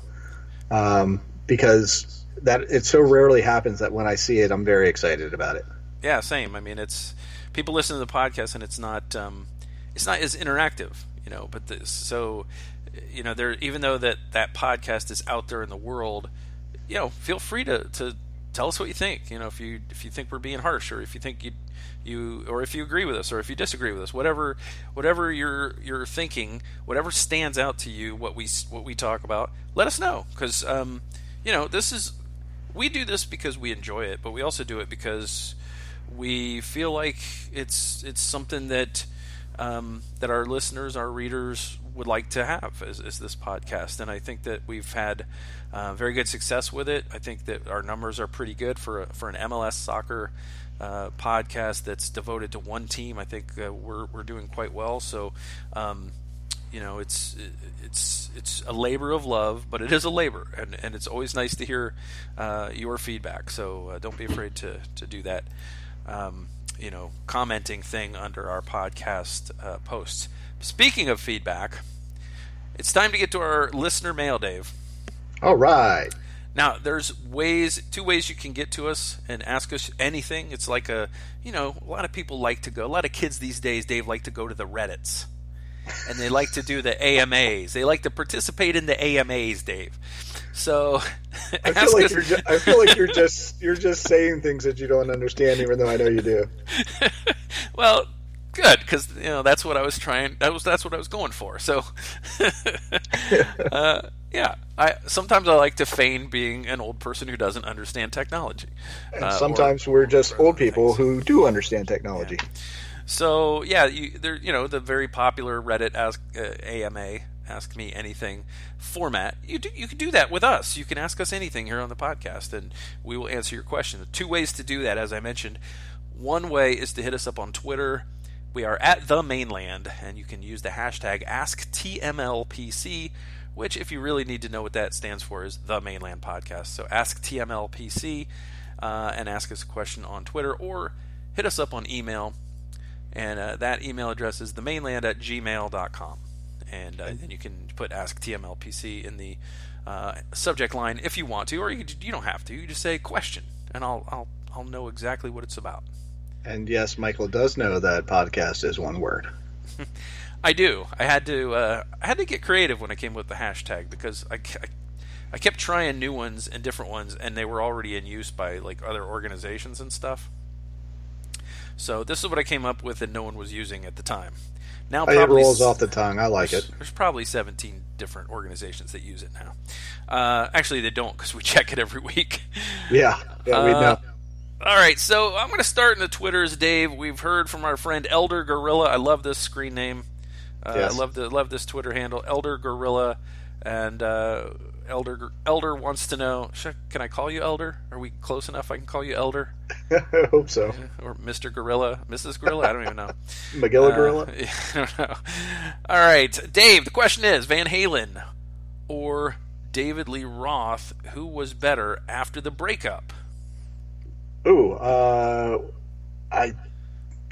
Um, because that it so rarely happens that when I see it, I'm very excited about it. Yeah, same. I mean, it's people listen to the podcast and it's not um, it's not as interactive, you know. But this, so you know, there even though that that podcast is out there in the world, you know, feel free to to tell us what you think. You know, if you if you think we're being harsh, or if you think you you or if you agree with us, or if you disagree with us, whatever whatever you're you're thinking, whatever stands out to you, what we what we talk about, let us know because um, you know this is we do this because we enjoy it, but we also do it because we feel like it's it's something that um, that our listeners, our readers would like to have is this podcast, and I think that we've had uh, very good success with it. I think that our numbers are pretty good for for an MLS soccer uh, podcast that's devoted to one team. I think uh, we're we're doing quite well. So. Um, you know, it's it's it's a labor of love, but it is a labor, and, and it's always nice to hear uh, your feedback. So uh, don't be afraid to to do that. Um, you know, commenting thing under our podcast uh, posts. Speaking of feedback, it's time to get to our listener mail, Dave. All right. Now, there's ways, two ways you can get to us and ask us anything. It's like a, you know, a lot of people like to go, a lot of kids these days, Dave, like to go to the Reddits. And they like to do the AMAs. They like to participate in the AMAs, Dave. So I feel like us, you're just, I feel like you're just you're just saying things that you don't understand, even though I know you do. well, good because you know that's what I was trying. That was that's what I was going for. So, uh, yeah, I sometimes I like to feign being an old person who doesn't understand technology. Uh, sometimes or, we're just old people things. who do understand technology. Yeah. So yeah, you, there you know the very popular Reddit ask uh, AMA ask me anything format, you do, you can do that with us. You can ask us anything here on the podcast, and we will answer your question. Two ways to do that, as I mentioned. One way is to hit us up on Twitter. We are at the Mane Land, and you can use the hashtag AskTMLPC, which, if you really need to know what that stands for, is the Mane Land podcast. So AskTMLPC, uh, and ask us a question on Twitter, or hit us up on email. And uh, that email address is themaneland at gmail.com and uh, then you can put Ask TMLPC in the uh, subject line if you want to, or you, you don't have to. You just say question, and I'll I'll I'll know exactly what it's about. And yes, Michael does know that podcast is one word. I do. I had to uh, I had to get creative when I came with the hashtag because I, I, I kept trying new ones and different ones, and they were already in use by like other organizations and stuff. So this is what I came up with, and no one was using at the time. Now it rolls off the tongue. I like there's, it. There's probably 17 different organizations that use it now. Uh, actually, they don't because we check it every week. Yeah, yeah, we uh, know. All right, so I'm going to start in the Twitters, Dave. We've heard from our friend Elder Gorilla. I love this screen name. Uh, yes. I love the love this Twitter handle, Elder Gorilla, and uh, Elder Elder wants to know. Can I call you Elder? Are we close enough? I can call you Elder. I hope so. Or Mr. Gorilla, Mrs. Gorilla. I don't even know. Magilla uh, Gorilla. I don't know. All right, Dave. The question is: Van Halen or David Lee Roth? Who was better after the breakup? Ooh, uh, I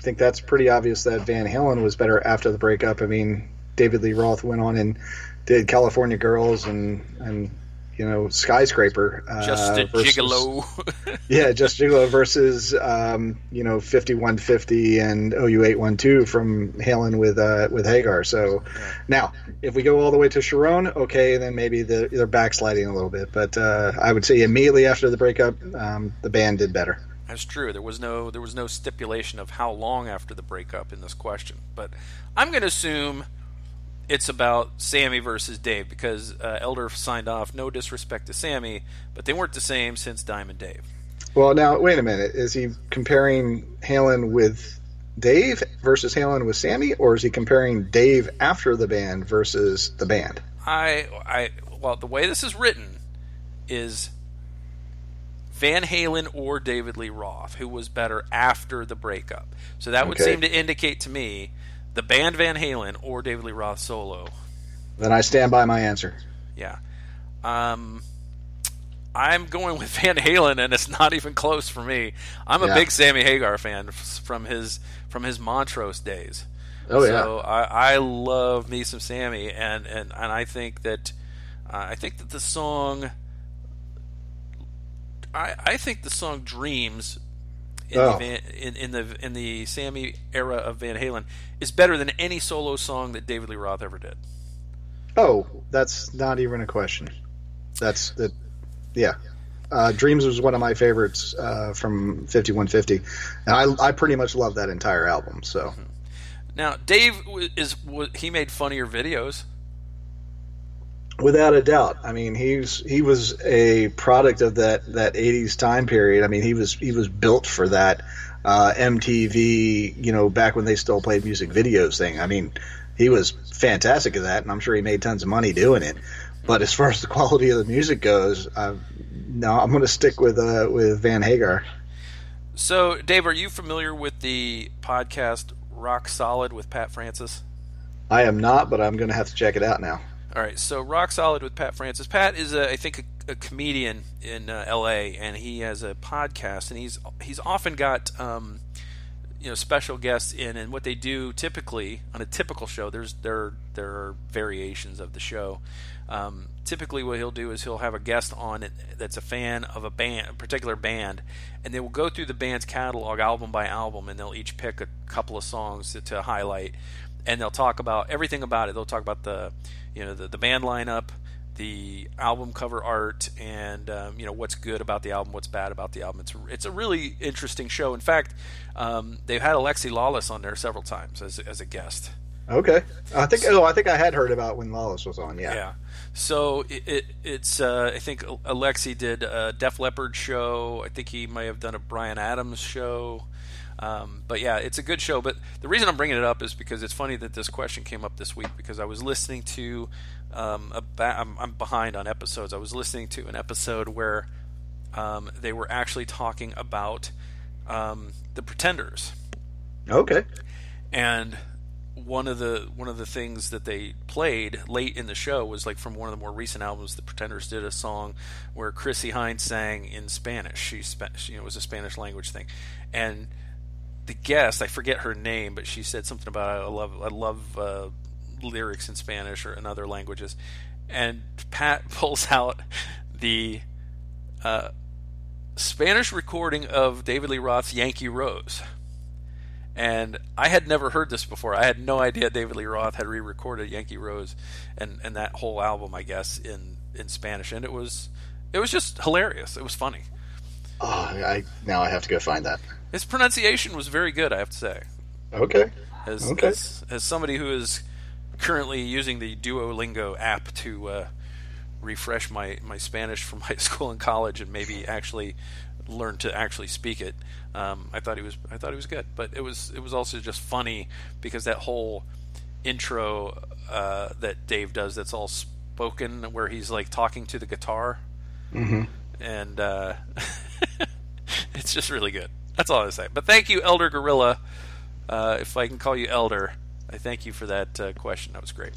think that's pretty obvious that Van Halen was better after the breakup. I mean, David Lee Roth went on and did California Girls and and you know skyscraper. Uh, just a versus, gigolo. yeah, just gigolo versus um, you know fifty one fifty and OU eight one two from Halen with uh, with Hagar. So now if we go all the way to Cherone, okay, then maybe the, they're backsliding a little bit. But uh, I would say immediately after the breakup, um, the band did better. That's true. There was no there was no stipulation of how long after the breakup in this question, but I'm going to assume it's about Sammy versus Dave because uh, Elder signed off. No disrespect to Sammy, but they weren't the same since Diamond Dave. Well, now wait a minute. Is he comparing Halen with Dave versus Halen with Sammy, or is he comparing Dave after the band versus the band? I, I, well, the way this is written is Van Halen or David Lee Roth, who was better after the breakup. So that would okay. seem to indicate to me the band Van Halen or David Lee Roth solo. Then I stand by my answer. Yeah. Um, I'm going with Van Halen, and it's not even close for me. I'm a yeah. big Sammy Hagar fan from his from his Montrose days. Oh yeah. So I, I love me some Sammy, and and and I think that uh, I think that the song I, I think the song "Dreams" in, Oh. the Van, in, in the in the Sammy era of Van Halen is better than any solo song that David Lee Roth ever did. Oh, that's not even a question. That's that. Yeah, uh, Dreams was one of my favorites uh, from 5150, and I I pretty much love that entire album. So Now, Dave is he made funnier videos. Without a doubt, I mean he's he was a product of that that 80s time period. I mean he was he was built for that uh, MTV, you know, back when they still played music videos thing. I mean he was fantastic at that, and I'm sure he made tons of money doing it. But as far as the quality of the music goes, uh, no, I'm going to stick with uh, with Van Hagar. So, Dave, are you familiar with the podcast Rock Solid with Pat Francis? I am not, but I'm going to have to check it out now. All right, so Rock Solid with Pat Francis. Pat is, a, I think, a, a comedian in uh, L.A. and he has a podcast, and he's he's often got um, you know special guests in, and what they do typically on a typical show. There's there there are variations of the show. Um, typically, what he'll do is he'll have a guest on that's a fan of a band, a particular band, and they will go through the band's catalog album by album, and they'll each pick a couple of songs to, to highlight, and they'll talk about everything about it. They'll talk about the you know the, the band lineup, the album cover art, and um, you know what's good about the album, what's bad about the album. It's it's a really interesting show. In fact, um, they've had Alexi Lalas on there several times as as a guest. Okay, I think oh I think I had heard about when Lalas was on. Yeah, Yeah. So it, it it's uh, I think Alexi did a Def Leppard show. I think he may have done a Bryan Adams show. Um, but yeah, it's a good show. But the reason I'm bringing it up is because it's funny that this question came up this week because I was listening to um, I'm, I'm behind on episodes. I was listening to an episode where um, they were actually talking about um, the Pretenders Okay. and one of the one of the things that they played late in the show was like from one of the more recent albums. The Pretenders did a song where Chrissie Hynde sang in Spanish. She, spa- she you know, it was a Spanish language thing, and the guest I forget her name, but she said something about I love I love uh, lyrics in Spanish or in other languages, and Pat pulls out the uh, Spanish recording of David Lee Roth's Yankee Rose. And I had never heard this before. I had no idea David Lee Roth had re-recorded Yankee Rose and, and that whole album, I guess, in, in Spanish. And it was it was just hilarious. It was funny. Oh, I now I have to go find that. His pronunciation was very good, I have to say. Okay. As Okay. as, as somebody who is currently using the Duolingo app to uh, refresh my, my Spanish from high school and college and maybe actually learn to actually speak it. Um, I thought he was I thought he was good, but it was it was also just funny because that whole intro uh, that Dave does that's all spoken where he's like talking to the guitar hmm and uh, it's just really good. That's all I say. But thank you, Elder Gorilla. Uh, if I can call you Elder, I thank you for that uh, question. That was great,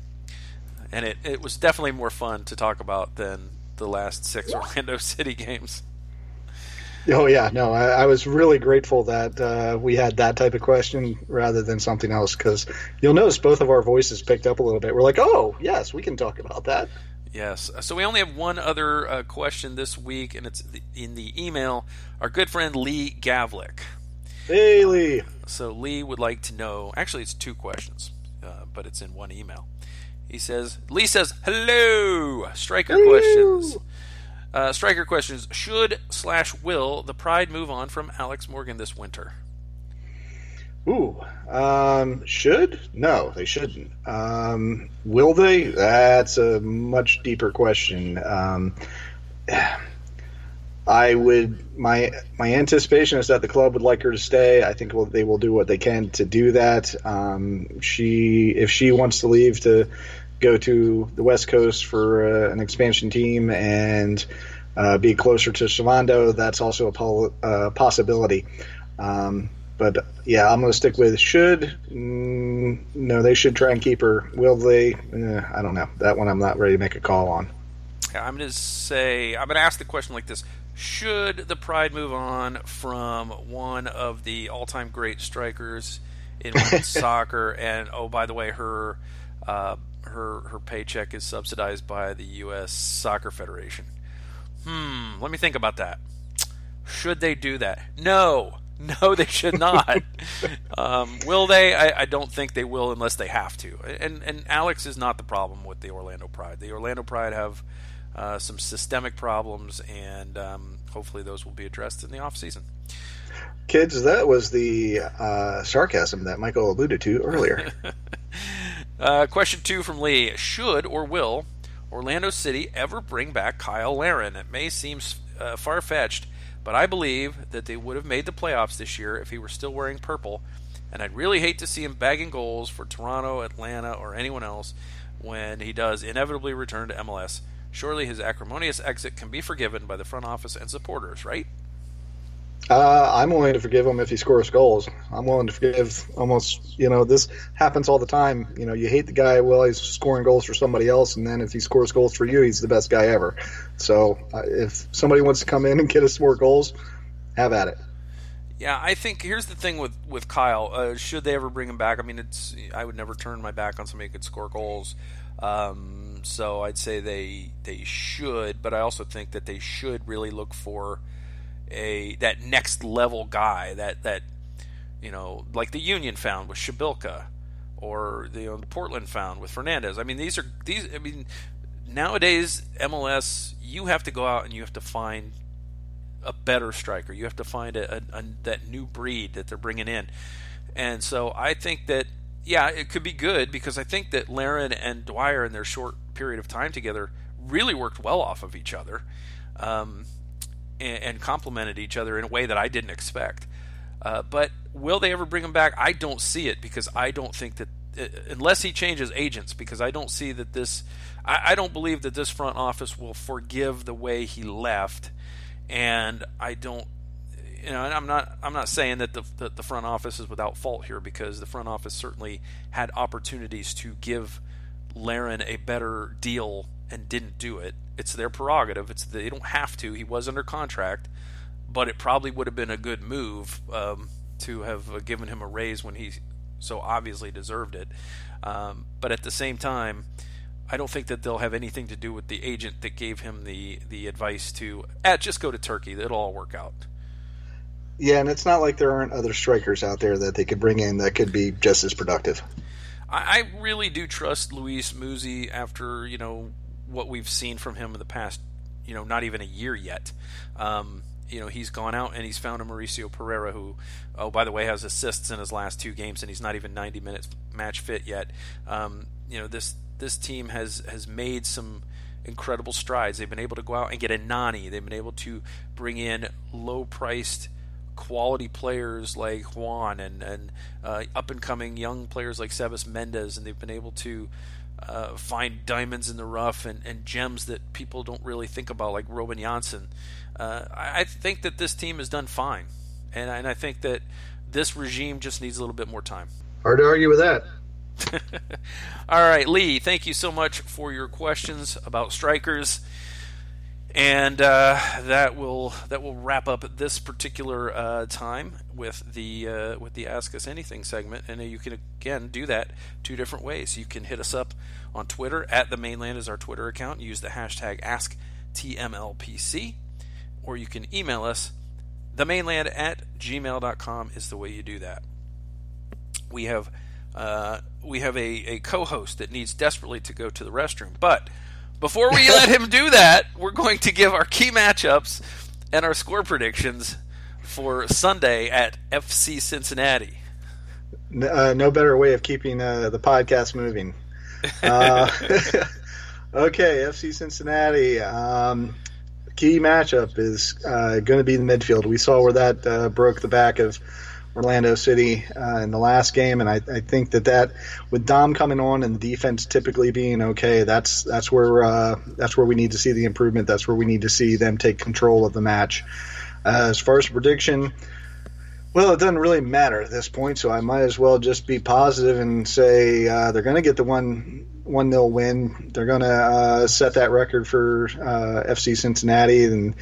and it it was definitely more fun to talk about than the last six Orlando City games. Oh yeah, no, I, I was really grateful that uh, we had that type of question rather than something else because you'll notice both of our voices picked up a little bit. We're like, oh yes, we can talk about that. Yes. So we only have one other uh, question this week, and it's in the email. Our good friend Lee Gavlik. Haley. So Lee would like to know. Actually, it's two questions, uh, but it's in one email. He says, Lee says, "Hello, striker Hello. questions. Uh, striker questions: Should slash will the Pride move on from Alex Morgan this winter? Ooh, um, should? No, they shouldn't. Um, will they? That's a much deeper question. Um, I would my my anticipation is that the club would like her to stay. I think they will do what they can to do that. Um, she if she wants to leave to go to the West Coast for uh, an expansion team and uh, be closer to Servando, that's also a uh, possibility. Um, but yeah, I'm going to stick with should. Mm, no, they should try and keep her. Will they? Eh, I don't know. That one I'm not ready to make a call on. I'm going to say I'm going to ask the question like this: Should the Pride move on from one of the all-time great strikers in soccer? And oh, by the way, her uh, her her paycheck is subsidized by the U.S. Soccer Federation. Hmm. Let me think about that. Should they do that? No. No, they should not. um, will they? I, I, don't think they will unless they have to. And and Alex is not the problem with the Orlando Pride. The Orlando Pride have uh, some systemic problems, and um, hopefully those will be addressed in the off season. Kids, that was the uh, sarcasm that Michael alluded to earlier. uh, question two from Lee: Should or will Orlando City ever bring back Cyle Larin? It may seem uh, far fetched but I believe that they would have made the playoffs this year if he were still wearing purple, and I'd really hate to see him bagging goals for Toronto, Atlanta, or anyone else when he does inevitably return to MLS. Surely his acrimonious exit can be forgiven by the front office and supporters, right? Uh, I'm willing to forgive him if he scores goals. I'm willing to forgive almost, you know, this happens all the time. You know, you hate the guy while he's scoring goals for somebody else, and then if he scores goals for you, he's the best guy ever. So uh, if somebody wants to come in and get us more goals, have at it. Yeah, I think here's the thing with with Cyle. Uh, should they ever bring him back? I mean, it's I would never turn my back on somebody who could score goals. Um, so I'd say they they should, but I also think that they should really look for a that next level guy that that you know like the Union found with Przybylko or the, you know, Portland found with Fernandez. I mean these are these I mean nowadays MLS you have to go out and you have to find a better striker. You have to find a, a, a that new breed that they're bringing in. And so I think that yeah, it could be good because I think that Larin and Dwyer in their short period of time together really worked well off of each other. Um, and, and complemented each other in a way that I didn't expect. Uh, but will they ever bring him back? I don't see it because I don't think that uh, unless he changes agents, because I don't see that this, I, I, don't believe that this front office will forgive the way he left, and I don't, you know, I'm not, I'm not saying that the that the front office is without fault here because the front office certainly had opportunities to give Larin a better deal and didn't do it. It's their prerogative. It's they don't have to. He was under contract, but it probably would have been a good move um, to have given him a raise when he so obviously deserved it. Um, but at the same time, I don't think that they'll have anything to do with the agent that gave him the the advice to eh, just go to Turkey. It'll all work out. Yeah, and it's not like there aren't other strikers out there that they could bring in that could be just as productive. I, I really do trust Luis Muzzi after you know what we've seen from him in the past, you know, not even a year yet. Um, you know, he's gone out and he's found a Mauricio Pereira who, oh, by the way, has assists in his last two games, and he's not even 90 minutes match fit yet. Um, you know, this this team has has made some incredible strides. They've been able to go out and get a Nani. They've been able to bring in low priced quality players like Juan and and uh, up and coming young players like Sebas Mendez, and they've been able to uh, find diamonds in the rough and, and gems that people don't really think about, like Robin Jansson. Uh, I, I, think that this team has done fine, and, and I think that this regime just needs a little bit more time. Hard to argue with that. All right, Lee, thank you so much for your questions about strikers and uh, that will that will wrap up this particular uh, time with the uh, with the Ask Us Anything segment. And you can again do that two different ways. You can hit us up on Twitter at the Mane Land is our Twitter account. Use the hashtag AskTMLPC, or you can email us. The Mane Land at gmail.com is the way you do that. We have uh, we have a, a co-host that needs desperately to go to the restroom, but before we let him do that, we're going to give our key matchups and our score predictions for Sunday at FC Cincinnati. Uh, no better way of keeping uh, the podcast moving. Uh, okay, FC Cincinnati. Um, key matchup is uh, going to be the midfield. We saw where that uh, broke the back of Orlando City uh, in the last game, and I, I, think that that with Dom coming on and the defense typically being okay, that's that's where uh, that's where we need to see the improvement. That's where we need to see them take control of the match. Uh, as far as prediction, well, it doesn't really matter at this point, so I might as well just be positive and say uh, they're going to get the one one nil win. They're going to uh, set that record for uh, FC Cincinnati and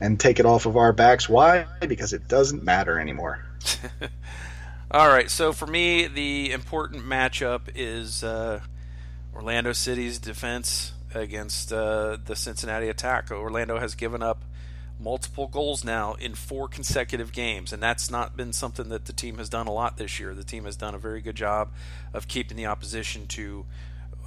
and take it off of our backs. Why? Because it doesn't matter anymore. All right, so for me, the important matchup is uh, Orlando City's defense against uh, the Cincinnati attack. Orlando has given up multiple goals now in four consecutive games, and that's not been something that the team has done a lot this year. The team has done a very good job of keeping the opposition to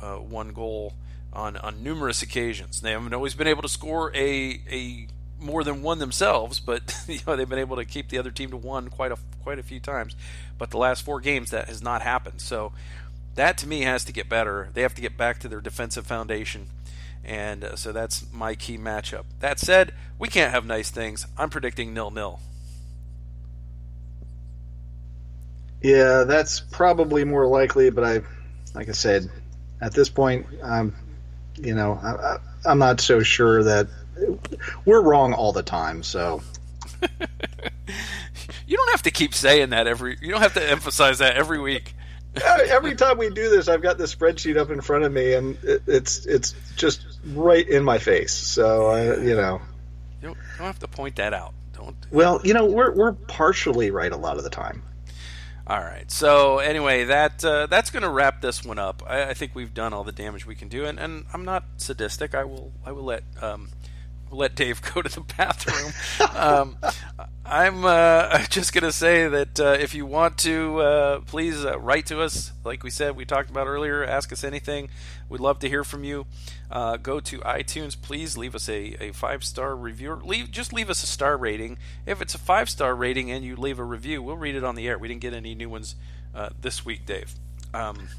uh, one goal on on numerous occasions. They haven't always been able to score a a more than one themselves, but you know they've been able to keep the other team to one quite a quite a few times. But the last four games that has not happened. So that to me has to get better. They have to get back to their defensive foundation. And uh, so that's my key matchup. That said, we can't have nice things. I'm predicting nil nil. Yeah, that's probably more likely, but I, like I said, at this point, I'm, you know, I, I'm not so sure that we're wrong all the time. So you don't have to keep saying that every. You don't have to emphasize that every week. every time we do this, I've got the spreadsheet up in front of me, and it, it's it's just right in my face. So I, you know, you don't, you don't have to point that out. Don't. Well, you know, we're we're partially right a lot of the time. All right. So anyway, that uh, that's going to wrap this one up. I, I, think we've done all the damage we can do, and, and I'm not sadistic. I will I will let um, let Dave go to the bathroom. um, I'm uh, just going to say that uh, if you want to, uh, please uh, write to us. Like we said, we talked about earlier, ask us anything. We'd love to hear from you. Uh, go to iTunes, please leave us a, a five star review. Leave just leave us a star rating. If it's a five star rating and you leave a review, we'll read it on the air. We didn't get any new ones uh, this week, Dave. Um,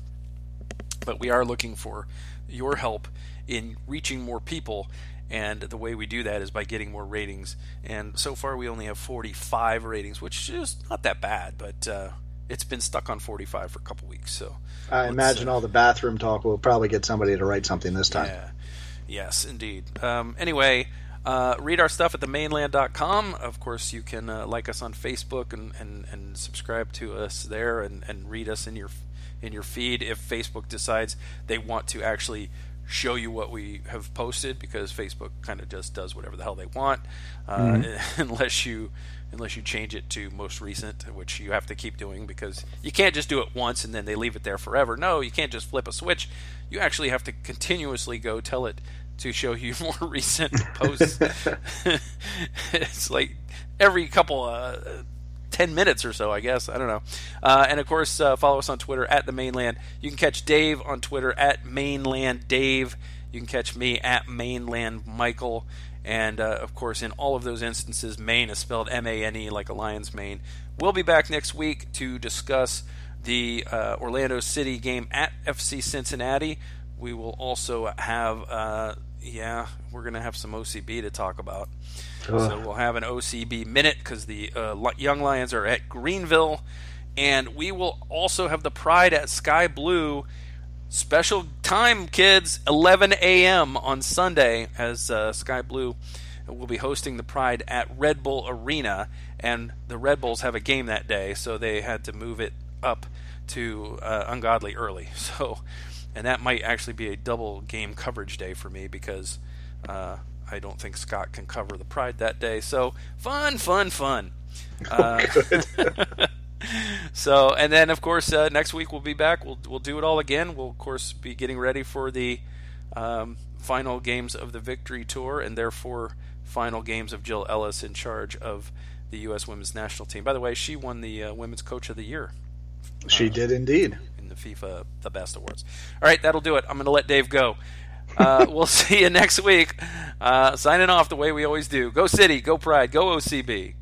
but we are looking for your help in reaching more people and the way we do that is by getting more ratings. And so far, we only have 45 ratings, which is not that bad, but uh, it's been stuck on 45 for a couple weeks. So I imagine uh, all the bathroom talk will probably get somebody to write something this time. Yeah. Yes, indeed. Um, anyway, uh, read our stuff at themaneland.com. Of course, you can uh, like us on Facebook and, and, and subscribe to us there and, and read us in your in your feed if Facebook decides they want to actually show you what we have posted because Facebook kind of just does whatever the hell they want, uh, mm-hmm. unless you unless you change it to most recent, which you have to keep doing because you can't just do it once and then they leave it there forever. No, you can't just flip a switch. You actually have to continuously go tell it to show you more recent posts. it's like every couple uh, 10 minutes or so, I guess. I don't know. Uh, and of course, uh, follow us on Twitter at the Mane Land. You can catch Dave on Twitter at Mane Land Dave. You can catch me at Mane Land Michael. And uh, of course, in all of those instances, Mane is spelled M A N E like a lion's mane. We'll be back next week to discuss the uh, Orlando City game at FC Cincinnati. We will also have, uh, yeah, we're going to have some OCB to talk about. So we'll have an OCB minute because the uh, Young Lions are at Greenville, and we will also have the Pride at Sky Blue. Special time, kids, 11 a.m. on Sunday, as uh, Sky Blue will be hosting the Pride at Red Bull Arena, and the Red Bulls have a game that day, so they had to move it up to uh, ungodly early. So, and that might actually be a double game coverage day for me because uh, I don't think Scott can cover the Pride that day. So fun, fun, fun. Uh, so and then of course uh, next week we'll be back. We'll we'll do it all again. We'll of course be getting ready for the um, final games of the Victory Tour and therefore final games of Jill Ellis in charge of the U.S. Women's National Team. By the way, she won the uh, Women's Coach of the Year. She uh, did indeed the FIFA the Best Awards. All right, that'll do it. I'm going to let Dave go. Uh, we'll see you next week. Uh, signing off the way we always do. Go City, go Pride, go OCB.